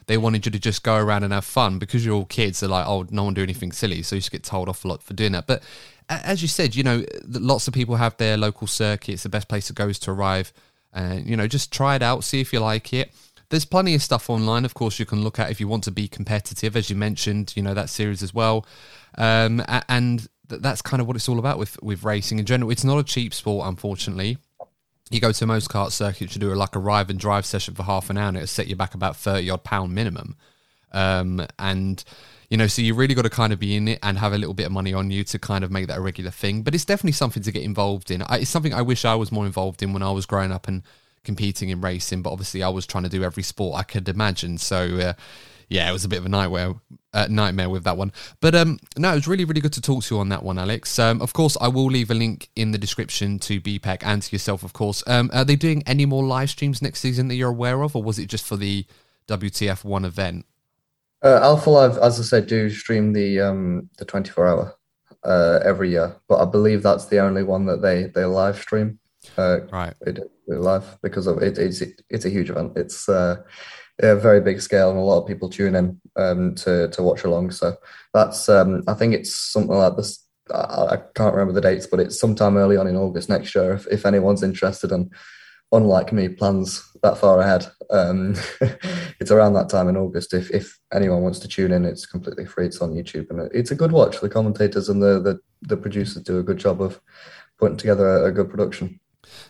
they wanted you to just go around and have fun because you're all kids. They're like, oh, no one do anything silly, so you just get told off a lot for doing that. But as you said, you know, lots of people have their local circuit. It's the best place to go is to arrive, and you know, just try it out, see if you like it. There's plenty of stuff online, of course, you can look at if you want to be competitive, as you mentioned, you know, that series as well. Um, and that's kind of what it's all about with with racing in general. It's not a cheap sport, unfortunately you go to most kart circuits to do like a ride and drive session for half an hour and it'll set you back about 30 odd pound minimum um, and you know so you really got to kind of be in it and have a little bit of money on you to kind of make that a regular thing but it's definitely something to get involved in it's something i wish i was more involved in when i was growing up and competing in racing but obviously i was trying to do every sport i could imagine so uh, yeah, it was a bit of a nightmare, uh, nightmare with that one. But um, no, it was really, really good to talk to you on that one, Alex. Um, of course, I will leave a link in the description to BPEC and to yourself, of course. Um, are they doing any more live streams next season that you're aware of, or was it just for the WTF1 event? Uh, Alpha Live, as I said, do stream the um, the 24 hour uh, every year, but I believe that's the only one that they they live stream. Uh, right, live because of it. It's it's a huge event. It's uh, a very big scale and a lot of people tune in um, to to watch along. So that's um, I think it's something like this. I, I, can't remember the dates, but it's sometime early on in August next year. If, if anyone's interested and unlike me plans that far ahead, um, it's around that time in August. If if anyone wants to tune in, it's completely free. It's on YouTube and it's a good watch. The commentators and the the, the producers do a good job of putting together a, a good production.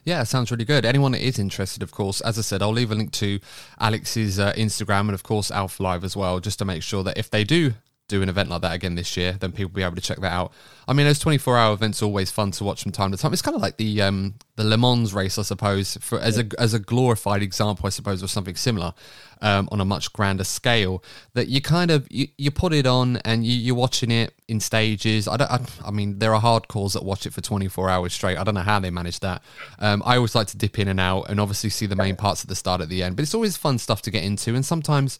Yeah, sounds really good. Anyone that is interested, of course, as I said, I'll leave a link to Alex's uh, Instagram and, of course, Alpha Live as well, just to make sure that if they do do an event like that again this year, then people will be able to check that out. I mean, those 24 hour events are always fun to watch from time to time. It's kind of like the um, the Le Mans race, I suppose, for, as, a, as a glorified example, I suppose, or something similar um, on a much grander scale. That you kind of you, you put it on and you, are watching it in stages. I don't. I, I, mean, there are hardcores that watch it for 24 hours straight. I don't know how they manage that. Um, I always like to dip in and out and obviously see the main parts at the start at the end. But it's always fun stuff to get into, and sometimes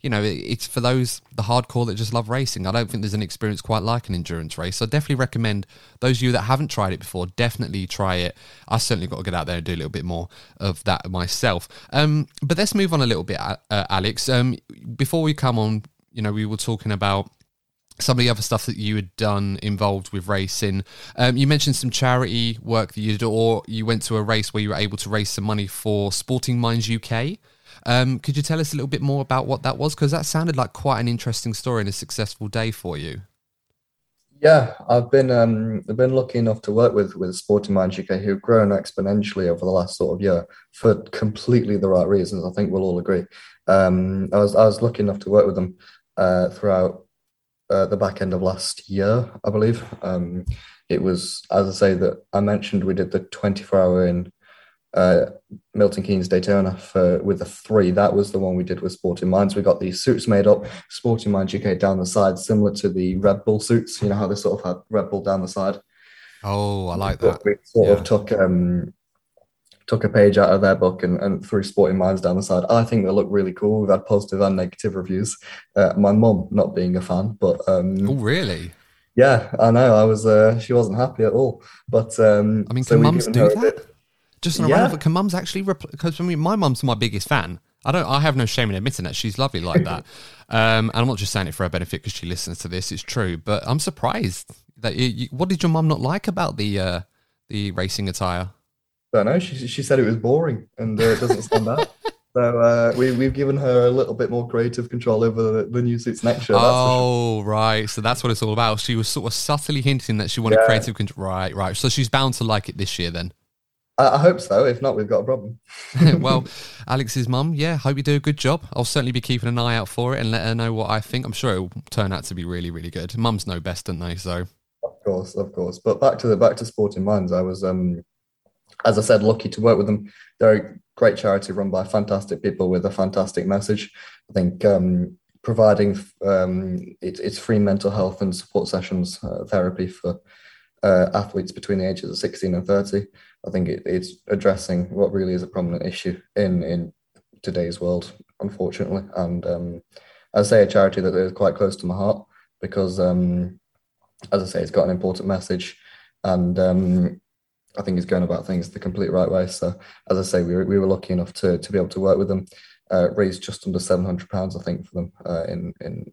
you know, it's for those the hardcore that just love racing. I don't think there's an experience quite like an endurance race. So I definitely recommend those of you that haven't tried it before, definitely try it. I certainly got to get out there and do a little bit more of that myself. Um, but let's move on a little bit, uh, Alex. Um, before we come on, you know, we were talking about some of the other stuff that you had done involved with racing. Um, you mentioned some charity work that you did, or you went to a race where you were able to raise some money for Sporting Minds UK. Um, could you tell us a little bit more about what that was? Because that sounded like quite an interesting story and a successful day for you. Yeah, I've been um, I've been lucky enough to work with with Sporting Minds UK, who've grown exponentially over the last sort of year for completely the right reasons. I think we'll all agree. Um, I was I was lucky enough to work with them uh, throughout uh, the back end of last year, I believe. Um, it was, as I say, that I mentioned we did the 24 hour in uh, Milton Keynes Daytona for with the three. That was the one we did with Sporting Minds. We got these suits made up, Sporting Minds UK down the side, similar to the Red Bull suits. You know how they sort of had Red Bull down the side. Oh, I like that. We sort yeah. of took um, took a page out of their book and, and threw Sporting Minds down the side. I think they look really cool. We've had positive and negative reviews. Uh, my mum not being a fan, but um, oh really? Yeah, I know. I was. Uh, she wasn't happy at all. But um, I mean, can so mums do that? Just on a yeah. can mums actually? Because I mean, my mum's my biggest fan. I don't. I have no shame in admitting that she's lovely like that. um, and I'm not just saying it for her benefit because she listens to this. It's true, but I'm surprised that you, you, what did your mum not like about the uh, the racing attire? I don't know. She she said it was boring and uh, doesn't stand out. So uh, we we've given her a little bit more creative control over the, the new suits next year. Oh, sure. right. So that's what it's all about. She was sort of subtly hinting that she wanted yeah. creative control. Right, right. So she's bound to like it this year then. I, I hope so. If not, we've got a problem. well, Alex's mum, yeah, hope you do a good job. I'll certainly be keeping an eye out for it and let her know what I think. I'm sure it'll turn out to be really, really good. Mums know best, don't they? So. Of course, of course. But back to the back to sporting minds. I was um as I said, lucky to work with them. They're a great charity run by fantastic people with a fantastic message. I think um, providing um, it, it's free mental health and support sessions, uh, therapy for uh, athletes between the ages of 16 and 30. I think it, it's addressing what really is a prominent issue in, in today's world, unfortunately. And um, I say a charity that is quite close to my heart because, um, as I say, it's got an important message. And um, I think it's going about things the complete right way. So, as I say, we were, we were lucky enough to to be able to work with them, uh, raise just under seven hundred pounds, I think, for them uh, in in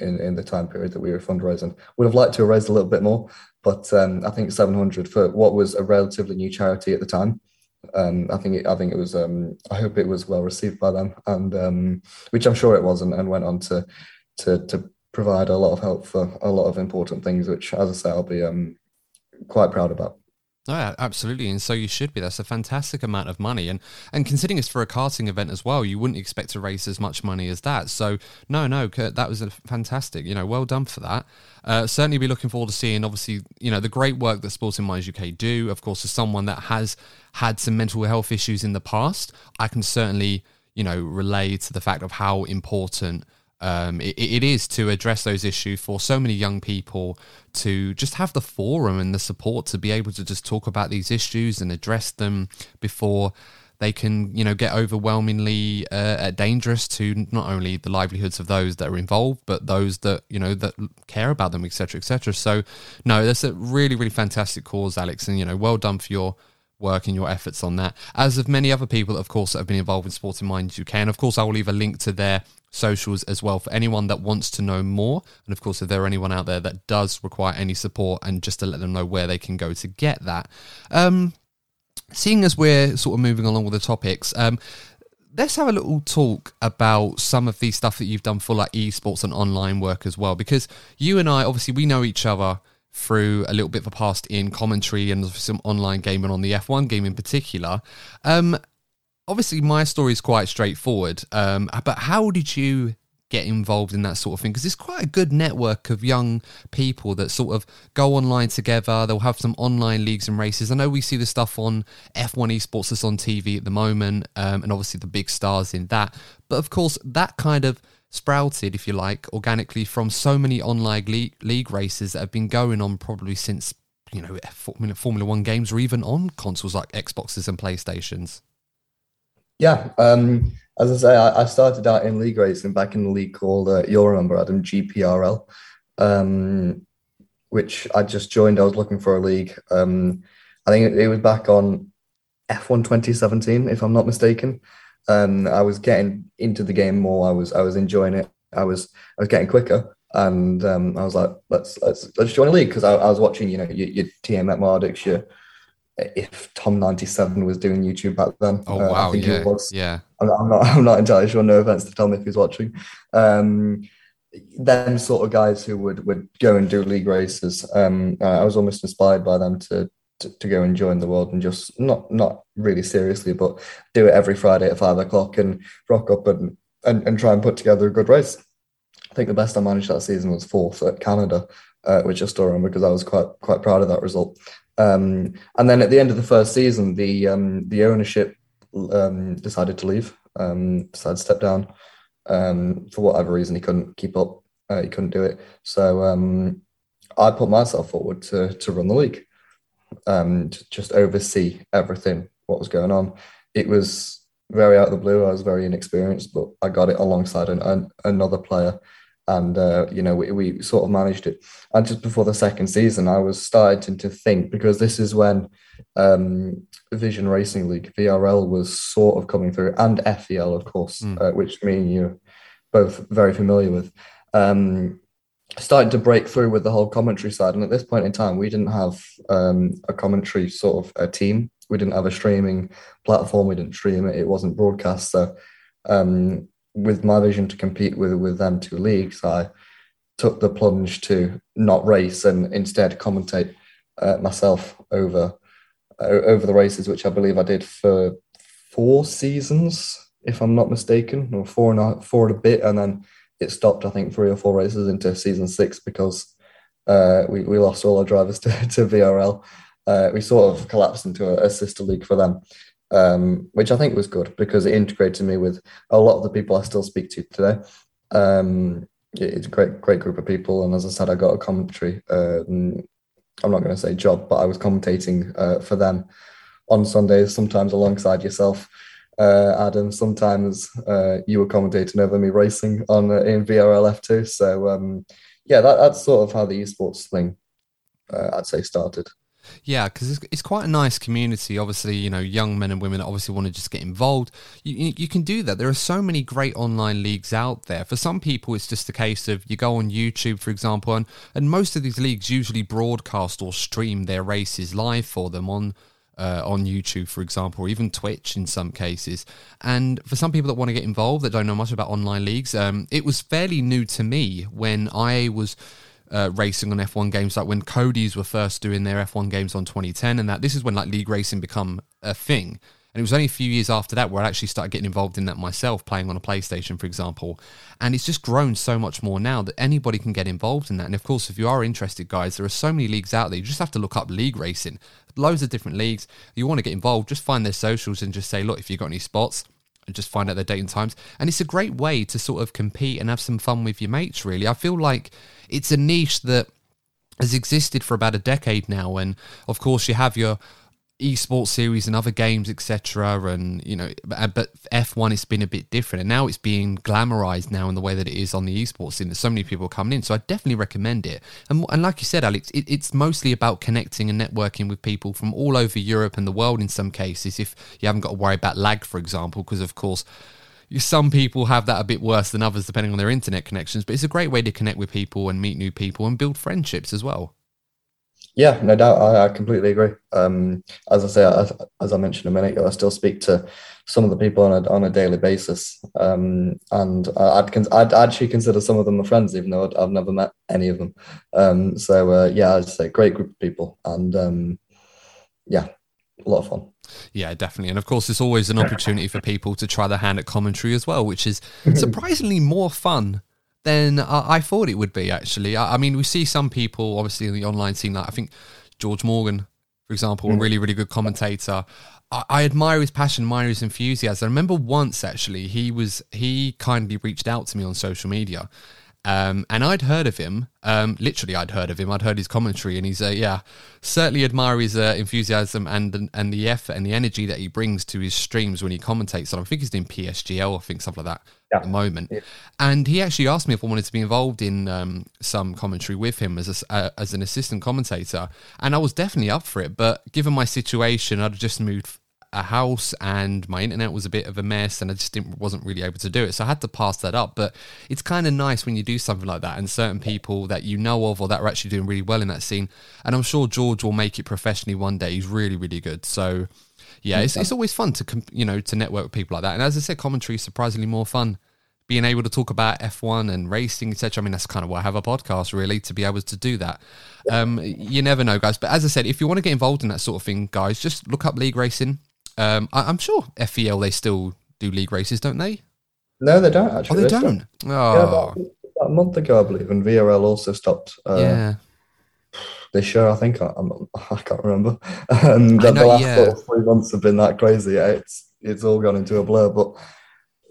in in the time period that we were fundraising. Would have liked to have raised a little bit more, but um, I think seven hundred for what was a relatively new charity at the time. Um, I think it, I think it was. Um, I hope it was well received by them, and um, which I'm sure it was, and, and went on to to to provide a lot of help for a lot of important things, which, as I say, I'll be um, quite proud about. Oh, absolutely, and so you should be. That's a fantastic amount of money, and and considering it's for a karting event as well, you wouldn't expect to raise as much money as that. So no, no, Kurt, that was a fantastic. You know, well done for that. Uh, certainly, be looking forward to seeing. Obviously, you know the great work that Sporting Minds UK do. Of course, as someone that has had some mental health issues in the past, I can certainly you know relay to the fact of how important um, it, it is to address those issues for so many young people to just have the forum and the support to be able to just talk about these issues and address them before they can you know get overwhelmingly uh, dangerous to not only the livelihoods of those that are involved but those that you know that care about them etc etc so no that's a really really fantastic cause alex and you know well done for your work and your efforts on that. As of many other people of course that have been involved in sporting minds uk and of course i will leave a link to their socials as well for anyone that wants to know more. And of course, if there are anyone out there that does require any support, and just to let them know where they can go to get that. Um, seeing as we're sort of moving along with the topics, um, let's have a little talk about some of the stuff that you've done for like esports and online work as well, because you and I obviously we know each other through a little bit of a past in commentary and some online gaming on the F1 game in particular. Um, obviously my story is quite straightforward um, but how did you get involved in that sort of thing? Because it's quite a good network of young people that sort of go online together. They'll have some online leagues and races. I know we see the stuff on f1 esports that's on tv at the moment um, and obviously the big stars in that. But of course that kind of sprouted if you like organically from so many online league, league races that have been going on probably since you know formula one games or even on consoles like xboxes and playstations yeah, um, as I say, I, I, started out in league racing back in the league called uh, you'll remember Adam GPRL, um, which I just joined. I was looking for a league. Um, I think it, it, was back on F1 2017, if I'm not mistaken. Um, I was getting into the game more. I was I was enjoying it. I was I was getting quicker. and um, I was like, let's let's let's join a league because I, I, was watching, you know, your, your Tiametmarduk, your if Tom ninety seven was doing YouTube back then. Oh uh, wow, yeah, yeah. I'm not, I'm not, I'm not entirely sure. No offense to Tom if he's watching. Um, them sort of guys who would would go and do league races. Um, I was almost inspired by them to, to, to go and join the world and just not not really seriously, but do it every Friday at five o'clock and rock up and and, and try and put together a good race. I think the best I managed that season was fourth at Canada, uh, which I still remember because I was quite quite proud of that result. Um, and then at the end of the first season, the um, the ownership um, decided to leave, um, decided to step down um, for whatever reason. He couldn't keep up, uh, he couldn't do it. So um, I put myself forward to to run the league, um, to just oversee everything what was going on. It was very out of the blue. I was very inexperienced, but I got it alongside an, an, another player and uh, you know we, we sort of managed it. And just before the second season i was starting to think because this is when um, vision racing league vrl was sort of coming through and fel of course mm. uh, which me and you both very familiar with. Um, starting to break through with the whole commentary side. And at this point in time we didn't have um, a commentary sort of a team. We didn't have a streaming platform. We didn't stream it. It wasn't broadcast. So um, with my vision to compete with with them two leagues, I took the plunge to not race and instead commentate uh, myself over uh, over the races, which I believe I did for four seasons, if I'm not mistaken, or four and a, four and a bit, and then it stopped. I think three or four races into season six because uh, we we lost all our drivers to, to VRL. Uh, we sort of collapsed into a, a sister league for them um, which I think was good because it integrated me with a lot of the people I still speak to today. Um, it's a great, great group of people, and as I said, I got a commentary. Uh, I'm not going to say job, but I was commentating uh, for them on Sundays, sometimes alongside yourself, uh, Adam. Sometimes uh, you were commentating over me racing on uh, in VRLF F2. So um, yeah, that, that's sort of how the esports thing, uh, I'd say, started. Yeah, because it's, it's quite a nice community. Obviously, you know, young men and women obviously want to just get involved. You, you, you, can do that. There are so many great online leagues out there. For some people, it's just a case of you go on YouTube, for example, and, and most of these leagues usually broadcast or stream their races live for them on uh, on YouTube, for example, or even Twitch in some cases. And for some people that want to get involved that don't know much about online leagues, um, it was fairly new to me when I was uh, racing on F1 games, like when Codies were first doing their F1 games on 2010, and that this is when like league racing become a thing. And it was only a few years after that where I actually started getting involved in that myself, playing on a PlayStation, for example. And it's just grown so much more now that anybody can get involved in that. And of course, if you are interested, guys, there are so many leagues out there. You just have to look up league racing. Loads of different leagues. You want to get involved, just find their socials and just say, look, if you've got any spots, and just find out their date and times. And it's a great way to sort of compete and have some fun with your mates, really. I feel like it's a niche that has existed for about a decade now. And of course, you have your esports series and other games, etc. And you know, uh, but F1 it's been a bit different, and now it's being glamorized now in the way that it is on the esports scene. There's so many people coming in, so I definitely recommend it. And, and like you said, Alex, it, it's mostly about connecting and networking with people from all over Europe and the world. In some cases, if you haven't got to worry about lag, for example, because of course some people have that a bit worse than others depending on their internet connections, but it's a great way to connect with people and meet new people and build friendships as well. Yeah, no doubt. I, I completely agree. Um, as I say, as, as, I mentioned a minute ago, I still speak to some of the people on a, on a daily basis. Um, and I'd, I'd actually consider some of them my friends, even though I've never met any of them. Um, so, uh, yeah, I'd say great group of people. And um, yeah, a lot of fun. Yeah, definitely. And of course, it's always an opportunity for people to try their hand at commentary as well, which is surprisingly more fun than I thought it would be, actually. I mean, we see some people, obviously, in the online scene, like I think George Morgan, for example, a mm. really, really good commentator. I, I admire his passion, admire his enthusiasm. I remember once, actually, he was he kindly reached out to me on social media um, and I'd heard of him. Um, literally, I'd heard of him. I'd heard his commentary, and he's uh, yeah, certainly admire his uh, enthusiasm and and the effort and the energy that he brings to his streams when he commentates. On I think he's doing PSGL, I think something like that yeah. at the moment. Yeah. And he actually asked me if I wanted to be involved in um, some commentary with him as a, uh, as an assistant commentator, and I was definitely up for it. But given my situation, I'd just moved a house and my internet was a bit of a mess and I just didn't, wasn't really able to do it. So I had to pass that up. But it's kind of nice when you do something like that and certain people that you know of or that are actually doing really well in that scene. And I'm sure George will make it professionally one day. He's really, really good. So yeah, it's, it's always fun to, you know, to network with people like that. And as I said, commentary is surprisingly more fun being able to talk about F1 and racing, etc. I mean, that's kind of why I have a podcast, really, to be able to do that. Um, you never know, guys. But as I said, if you want to get involved in that sort of thing, guys, just look up league racing. Um, I, am sure FEL they still do league races, don't they? No, they don't actually. Oh, they, they don't. Oh. Yeah, about, about, a month ago, I believe, and VRL also stopped. Uh, yeah. This year, I think I, I'm, I can't remember. Um, the, know, the last yeah. three months have been that crazy. Yeah, It's it's all gone into a blur, but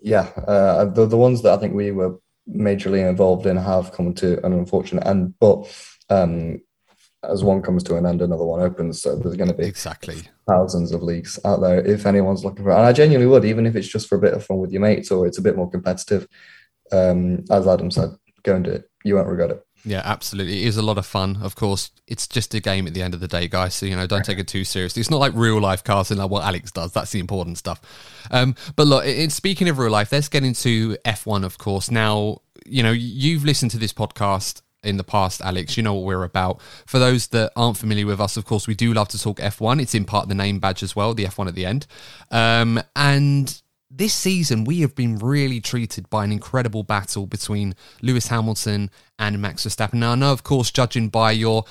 yeah, uh, the the ones that I think we were majorly involved in have come to an unfortunate end. But um, as one comes to an end, another one opens. So there's going to be exactly thousands of leagues out there if anyone's looking for. It. And I genuinely would, even if it's just for a bit of fun with your mates or it's a bit more competitive. Um, as Adam said, go and do it. You won't regret it. Yeah, absolutely. It is a lot of fun. Of course, it's just a game at the end of the day, guys. So, you know, don't take it too seriously. It's not like real life casting like what Alex does. That's the important stuff. Um, but look, in, speaking of real life, let's get into F1, of course. Now, you know, you've listened to this podcast in the past, Alex. You know what we're about. For those that aren't familiar with us, of course, we do love to talk F1. It's in part the name badge as well, the F1 at the end. Um, and this season, we have been really treated by an incredible battle between Lewis Hamilton and Max Verstappen. Now, I know, of course, judging by your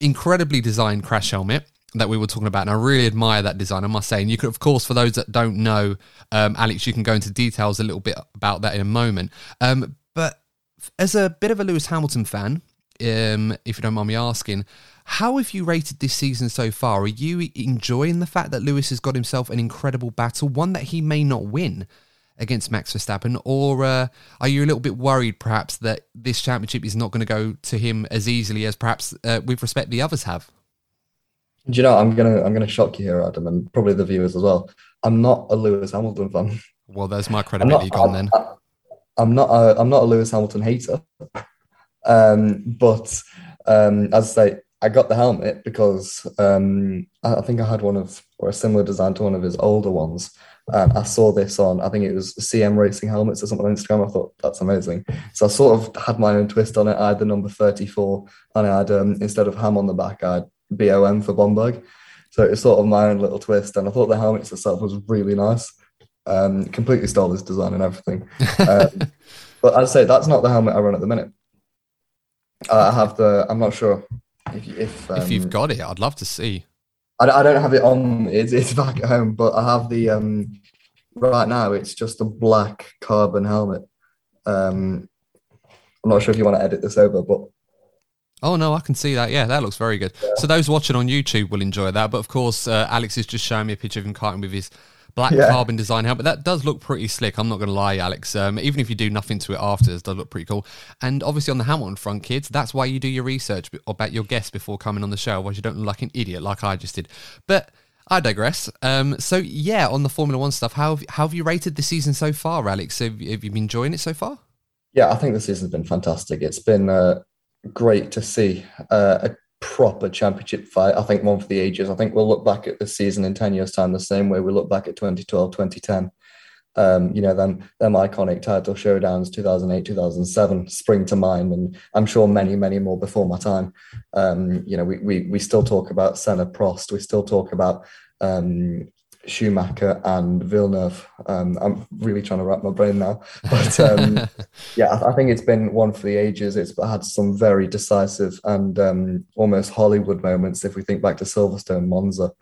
incredibly designed crash helmet that we were talking about, and I really admire that design, I must say. And you could, of course, for those that don't know, um, Alex, you can go into details a little bit about that in a moment. Um, but as a bit of a Lewis Hamilton fan, um, if you don't mind me asking, how have you rated this season so far? Are you enjoying the fact that Lewis has got himself an incredible battle, one that he may not win against Max Verstappen, or uh, are you a little bit worried perhaps that this championship is not going to go to him as easily as perhaps uh, with respect the others have? Do you know I'm gonna I'm gonna shock you here, Adam, and probably the viewers as well. I'm not a Lewis Hamilton fan. Well, there's my credibility gone then. I, am not a, I'm not a Lewis Hamilton hater, um, but um, as I say, I got the helmet because um, I think I had one of or a similar design to one of his older ones. And I saw this on, I think it was CM Racing helmets or something on Instagram. I thought that's amazing. So I sort of had my own twist on it. I had the number 34 and I had, um, instead of ham on the back, I had BOM for Bomberg. So it's sort of my own little twist. And I thought the helmets itself was really nice. Um, completely stole this design and everything. Um, but I'd say that's not the helmet I run at the minute. Uh, I have the, I'm not sure if if, um, if you've um, got it, I'd love to see. I, I don't have it on. It's it's back at home, but I have the um right now. It's just a black carbon helmet. Um, I'm not sure if you want to edit this over, but Oh no, I can see that. Yeah, that looks very good. Yeah. So those watching on YouTube will enjoy that. But of course, uh, Alex is just showing me a picture of him karting with his black yeah. carbon design helmet. That does look pretty slick. I'm not going to lie, Alex. Um, even if you do nothing to it after, it does look pretty cool. And obviously on the Hamilton front, kids, that's why you do your research about your guests before coming on the show. Otherwise, you don't look like an idiot like I just did. But I digress. Um, so yeah, on the Formula One stuff, how have, how have you rated the season so far, Alex? Have, have you been enjoying it so far? Yeah, I think the season's been fantastic. It's been uh, great to see uh, a proper championship fight. I think one for the ages. I think we'll look back at the season in 10 years' time the same way we look back at 2012, 2010. Um, you know, them them iconic title showdowns, 2008, 2007, spring to mind, and I'm sure many, many more before my time. Um, you know, we, we we still talk about Senna Prost, we still talk about um, Schumacher and Villeneuve. Um, I'm really trying to wrap my brain now, but um, yeah, I, I, think it's been one for the ages. It's had some very decisive and um, almost Hollywood moments. If we think back to Silverstone, Monza,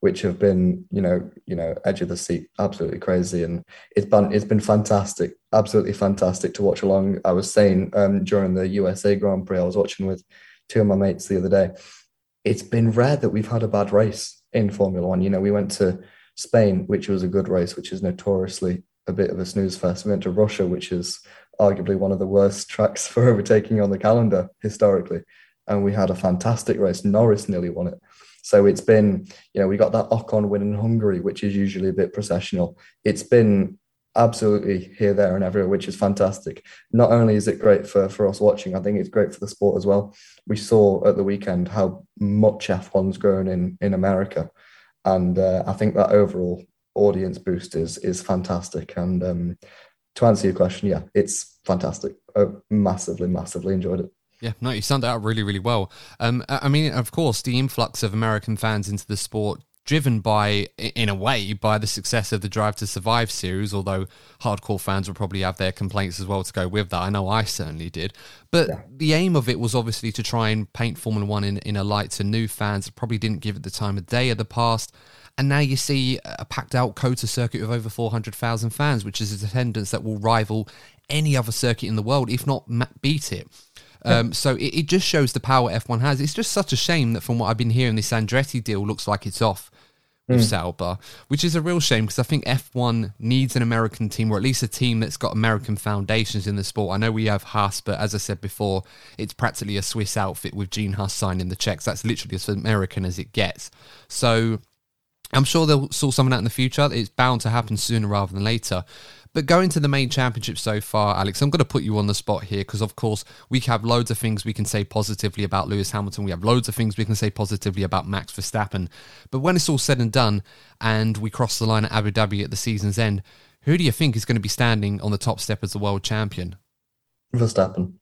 which have been you know you know edge of the seat, absolutely crazy, and it's been it's been fantastic, absolutely fantastic to watch along. I was saying um, during the USA Grand Prix, I was watching with two of my mates the other day. It's been rare that we've had a bad race in Formula One. You know, we went to Spain, which was a good race, which is notoriously a bit of a snooze fest. We went to Russia, which is arguably one of the worst tracks for overtaking on the calendar historically. And we had a fantastic race. Norris nearly won it. So it's been, you know, we got that Ocon win in Hungary, which is usually a bit processional. It's been absolutely here, there, and everywhere, which is fantastic. Not only is it great for, for us watching, I think it's great for the sport as well. We saw at the weekend how much F1's grown in, in America and uh, I think that overall audience boost is is fantastic. And um, to answer your question, yeah, it's fantastic. I massively, massively enjoyed it. Yeah, no, you summed it up really, really well. Um, I mean, of course, the influx of American fans into the sport driven by, in a way, by the success of the Drive to Survive series, although hardcore fans will probably have their complaints as well to go with that. I know I certainly did. But yeah. the aim of it was obviously to try and paint Formula One in, in a light to new fans that probably didn't give it the time of day of the past. And now you see a packed out COTA circuit with over 400,000 fans, which is an attendance that will rival any other circuit in the world, if not beat it. Um, so it, it, just shows the power F1 has. It's just such a shame that from what I've been hearing, this Andretti deal looks like it's off with mm. Sauber, which is a real shame because I think F1 needs an American team or at least a team that's got American foundations in the sport. I know we have Haas, but as I said before, it's practically a Swiss outfit with Gene Haas signing the checks. That's literally as American as it gets. So I'm sure they'll sort something out in the future. It's bound to happen sooner rather than later. But going to the main championship so far, Alex, I'm going to put you on the spot here because, of course, we have loads of things we can say positively about Lewis Hamilton. We have loads of things we can say positively about Max Verstappen. But when it's all said and done and we cross the line at Abu Dhabi at the season's end, who do you think is going to be standing on the top step as the world champion? Verstappen.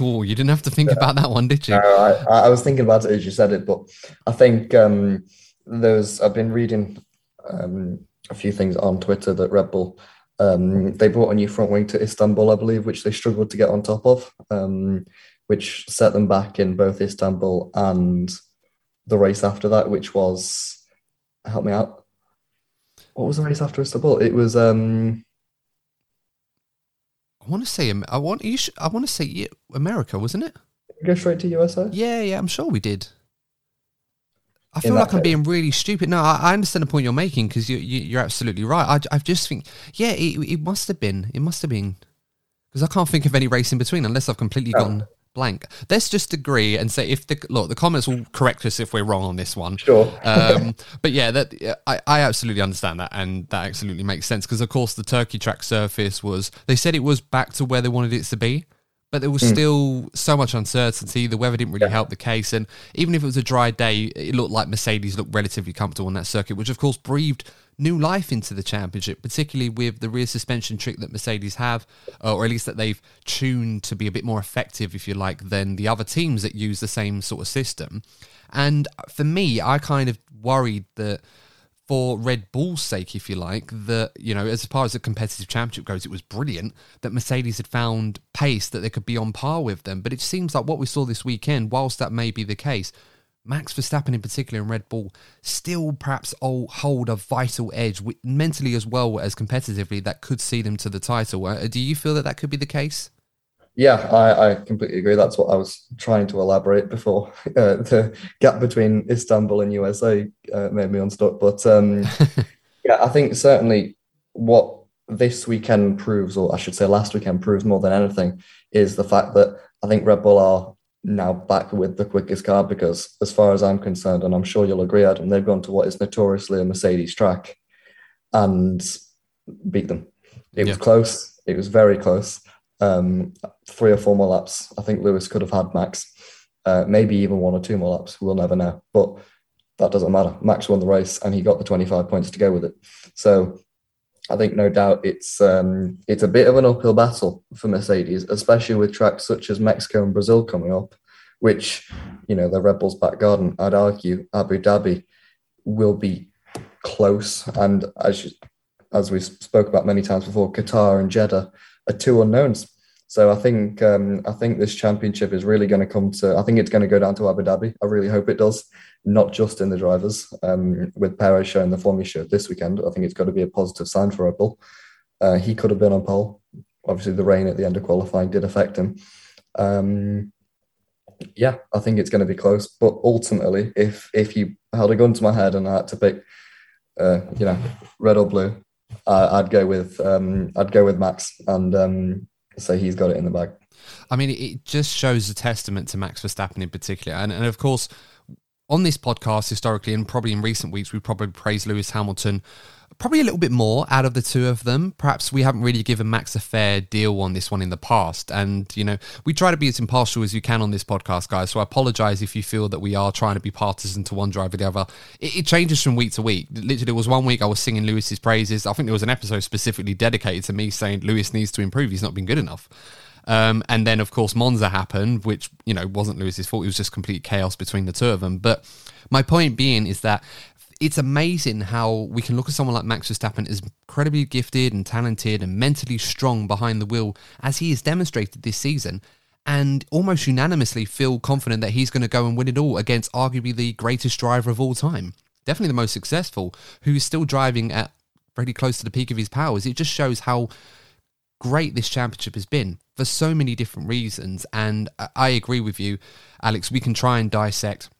Oh, you didn't have to think yeah. about that one, did you? I, I, was thinking about it as you said it, but I think um, there's. I've been reading um, a few things on Twitter that Red Bull um, they brought a new front wing to Istanbul, I believe, which they struggled to get on top of, um, which set them back in both Istanbul and the race after that, which was help me out. What was the race after Istanbul? It was. Um, I want to say I want you. Should, I want to say America, wasn't it? Go straight to USA. Yeah, yeah, I'm sure we did. I feel like I'm being really stupid. No, I, I, understand the point you're making because you, you, are absolutely right. I, I just think, yeah, it, it must have been. It must have been because I can't think of any race in between unless I've completely oh. gone blank. Let's just agree and say if the look, the comments will correct us if we're wrong on this one. Sure. um, but yeah, that I, I absolutely understand that, and that absolutely makes sense because of course the Turkey track surface was. They said it was back to where they wanted it to be but there was mm. still so much uncertainty. The weather didn't really yeah. help the case, and even if it was a dry day, it looked like Mercedes looked relatively comfortable on that circuit, which of course breathed new life into the championship, particularly with the rear suspension trick that Mercedes have, uh, or at least that they've tuned to be a bit more effective, if you like, than the other teams that use the same sort of system. And for me, I kind of worried that for Red Bull's sake, if you like, that, you know, as far as the competitive championship goes, it was brilliant that Mercedes had found pace that they could be on par with them. But it seems like what we saw this weekend, whilst that may be the case, Max Verstappen in particular and Red Bull still perhaps hold a vital edge mentally as well as competitively that could see them to the title. Uh, do you feel that that could be the case? Yeah, I, I completely agree. That's what I was trying to elaborate before. Uh, the gap between Istanbul and USA uh, made me unstuck. But um, yeah, I think certainly what this weekend proves, or I should say last weekend proves more than anything, is the fact that I think Red Bull are now back with the quickest car because, as far as I'm concerned, and I'm sure you'll agree, Adam, they've gone to what is notoriously a Mercedes track and beat them. It yeah. was close. It was very close um, three or four more laps. I think Lewis could have had Max, uh, maybe even one or two more laps. We'll never know. But that doesn't matter. Max won the race and he got the 25 points to go with it. So I think no doubt it's um, it's a bit of an uphill battle for Mercedes, especially with tracks such as Mexico and Brazil coming up, which you know the Red Bull's back garden. I'd argue Abu Dhabi will be close, and as you, as we spoke about many times before, Qatar and Jeddah are two unknowns. So I think um, I think this championship is really going to come to. I think it's going to go down to Abu Dhabi. I really hope it does, not just in the drivers. Um, with Perez showing the form he showed this weekend, I think it's got to be a positive sign for Bull. Uh, he could have been on pole. Obviously, the rain at the end of qualifying did affect him. Um, yeah, I think it's going to be close. But ultimately, if if you held a gun to my head and I had to pick, uh, you know, red or blue, I'd go with um, I'd go with Max and say he's got it in the bag. I mean, it just shows a testament to Max Verstappen in particular, and, and of course, on this podcast historically and probably in recent weeks, we probably praised Lewis Hamilton probably a little bit more out of the two of them. Perhaps we haven't really given Max a fair deal on this one in the past. And, you know, we try to be as impartial as you can on this podcast, guys. So I apologize if you feel that we are trying to be partisan to one driver or the other. It, it changes from week to week. Literally, there was one week I was singing Lewis's praises. I think there was an episode specifically dedicated to me saying Lewis needs to improve. He's not been good enough. Um, and then, of course, Monza happened, which, you know, wasn't Lewis's fault. It was just complete chaos between the two of them. But my point being is that it's amazing how we can look at someone like Max Verstappen as incredibly gifted and talented and mentally strong behind the wheel, as he has demonstrated this season, and almost unanimously feel confident that he's going to go and win it all against arguably the greatest driver of all time. Definitely the most successful, who's still driving at pretty close to the peak of his powers. It just shows how great this championship has been for so many different reasons. And I agree with you, Alex. We can try and dissect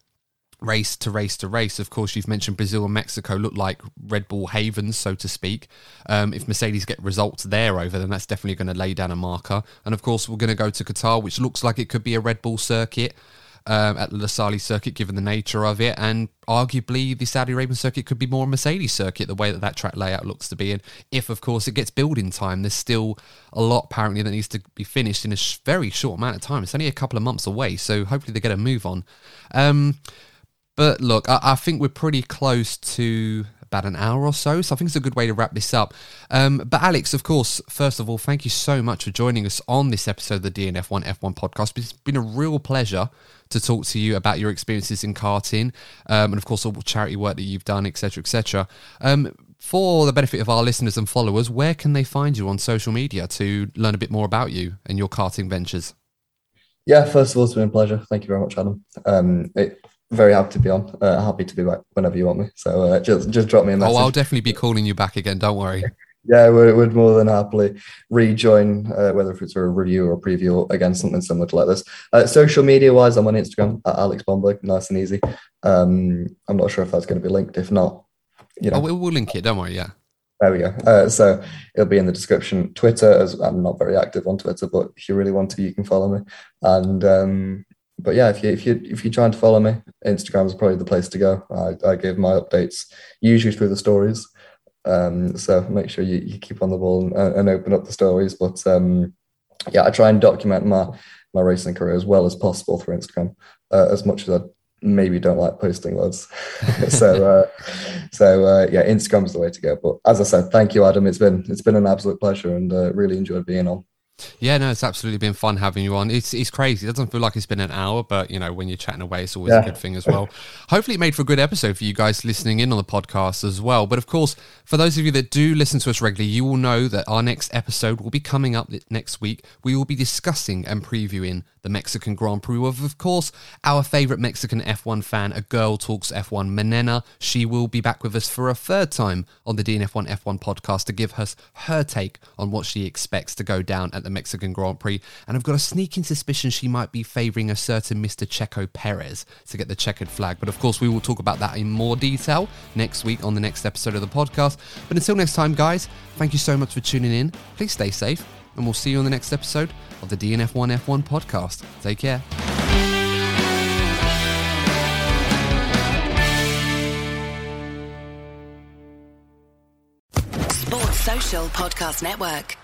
race to race to race. Of course, you've mentioned Brazil and Mexico look like Red Bull havens, so to speak. Um, if Mercedes get results there over, then that's definitely going to lay down a marker. And of course, we're going to go to Qatar, which looks like it could be a Red Bull circuit. Um, at the Losail circuit, given the nature of it, and arguably the Saudi Arabian circuit could be more a Mercedes circuit, the way that that track layout looks to be. And if, of course, it gets built in time, there's still a lot apparently that needs to be finished in a sh- very short amount of time. It's only a couple of months away, so hopefully they get a move on. Um, but look, I, I, think we're pretty close to about an hour or so, so I think it's a good way to wrap this up. Um, but Alex, of course, first of all, thank you so much for joining us on this episode of the DNF1 F1 podcast. It's been a real pleasure to talk to you about your experiences in karting, um, and of course all the charity work that you've done, etc., etc. Um, for the benefit of our listeners and followers, where can they find you on social media to learn a bit more about you and your karting ventures? Yeah, first of all, it's been a pleasure. Thank you very much, Adam. Um, it, very happy to be on. Uh, happy to be back whenever you want me. So uh, just just drop me a message. Oh, I'll definitely be calling you back again. Don't worry. yeah, we would more than happily rejoin, uh, whether it's for a review or a preview or again something similar to like this. Uh, social media wise, I'm on Instagram at Alex Bomberg, nice and easy. Um, I'm not sure if that's going to be linked. If not, you know, oh, we'll, we'll link it. Don't worry. Yeah. There we go. Uh, so it'll be in the description. Twitter, as I'm not very active on Twitter, but if you really want to, you can follow me. And um, but yeah, if you if you if you're trying to follow me, Instagram is probably the place to go. I, I give my updates usually through the stories. Um, so make sure you, you keep on the ball and, and open up the stories. But um, yeah, I try and document my my racing career as well as possible through Instagram, uh, as much as I maybe don't like posting loads. so uh, so uh, yeah, Instagram's the way to go. But as I said, thank you, Adam. It's been it's been an absolute pleasure and uh, really enjoyed being on. Yeah, no, it's absolutely been fun having you on. It's it's crazy. It doesn't feel like it's been an hour, but you know, when you're chatting away, it's always yeah. a good thing as well. Hopefully, it made for a good episode for you guys listening in on the podcast as well. But of course, for those of you that do listen to us regularly, you will know that our next episode will be coming up next week. We will be discussing and previewing the Mexican Grand Prix with, of course, our favourite Mexican F1 fan, a girl talks F1, Menena. She will be back with us for a third time on the DNF1 F1 podcast to give us her take on what she expects to go down at the Mexican Grand Prix. And I've got a sneaking suspicion she might be favouring a certain Mr. Checo Perez to get the checkered flag. But of course, we will talk about that in more detail next week on the next episode of the podcast. But until next time, guys, thank you so much for tuning in. Please stay safe and we'll see you on the next episode of the DNF1 F1 podcast. Take care. Sports Social Podcast Network.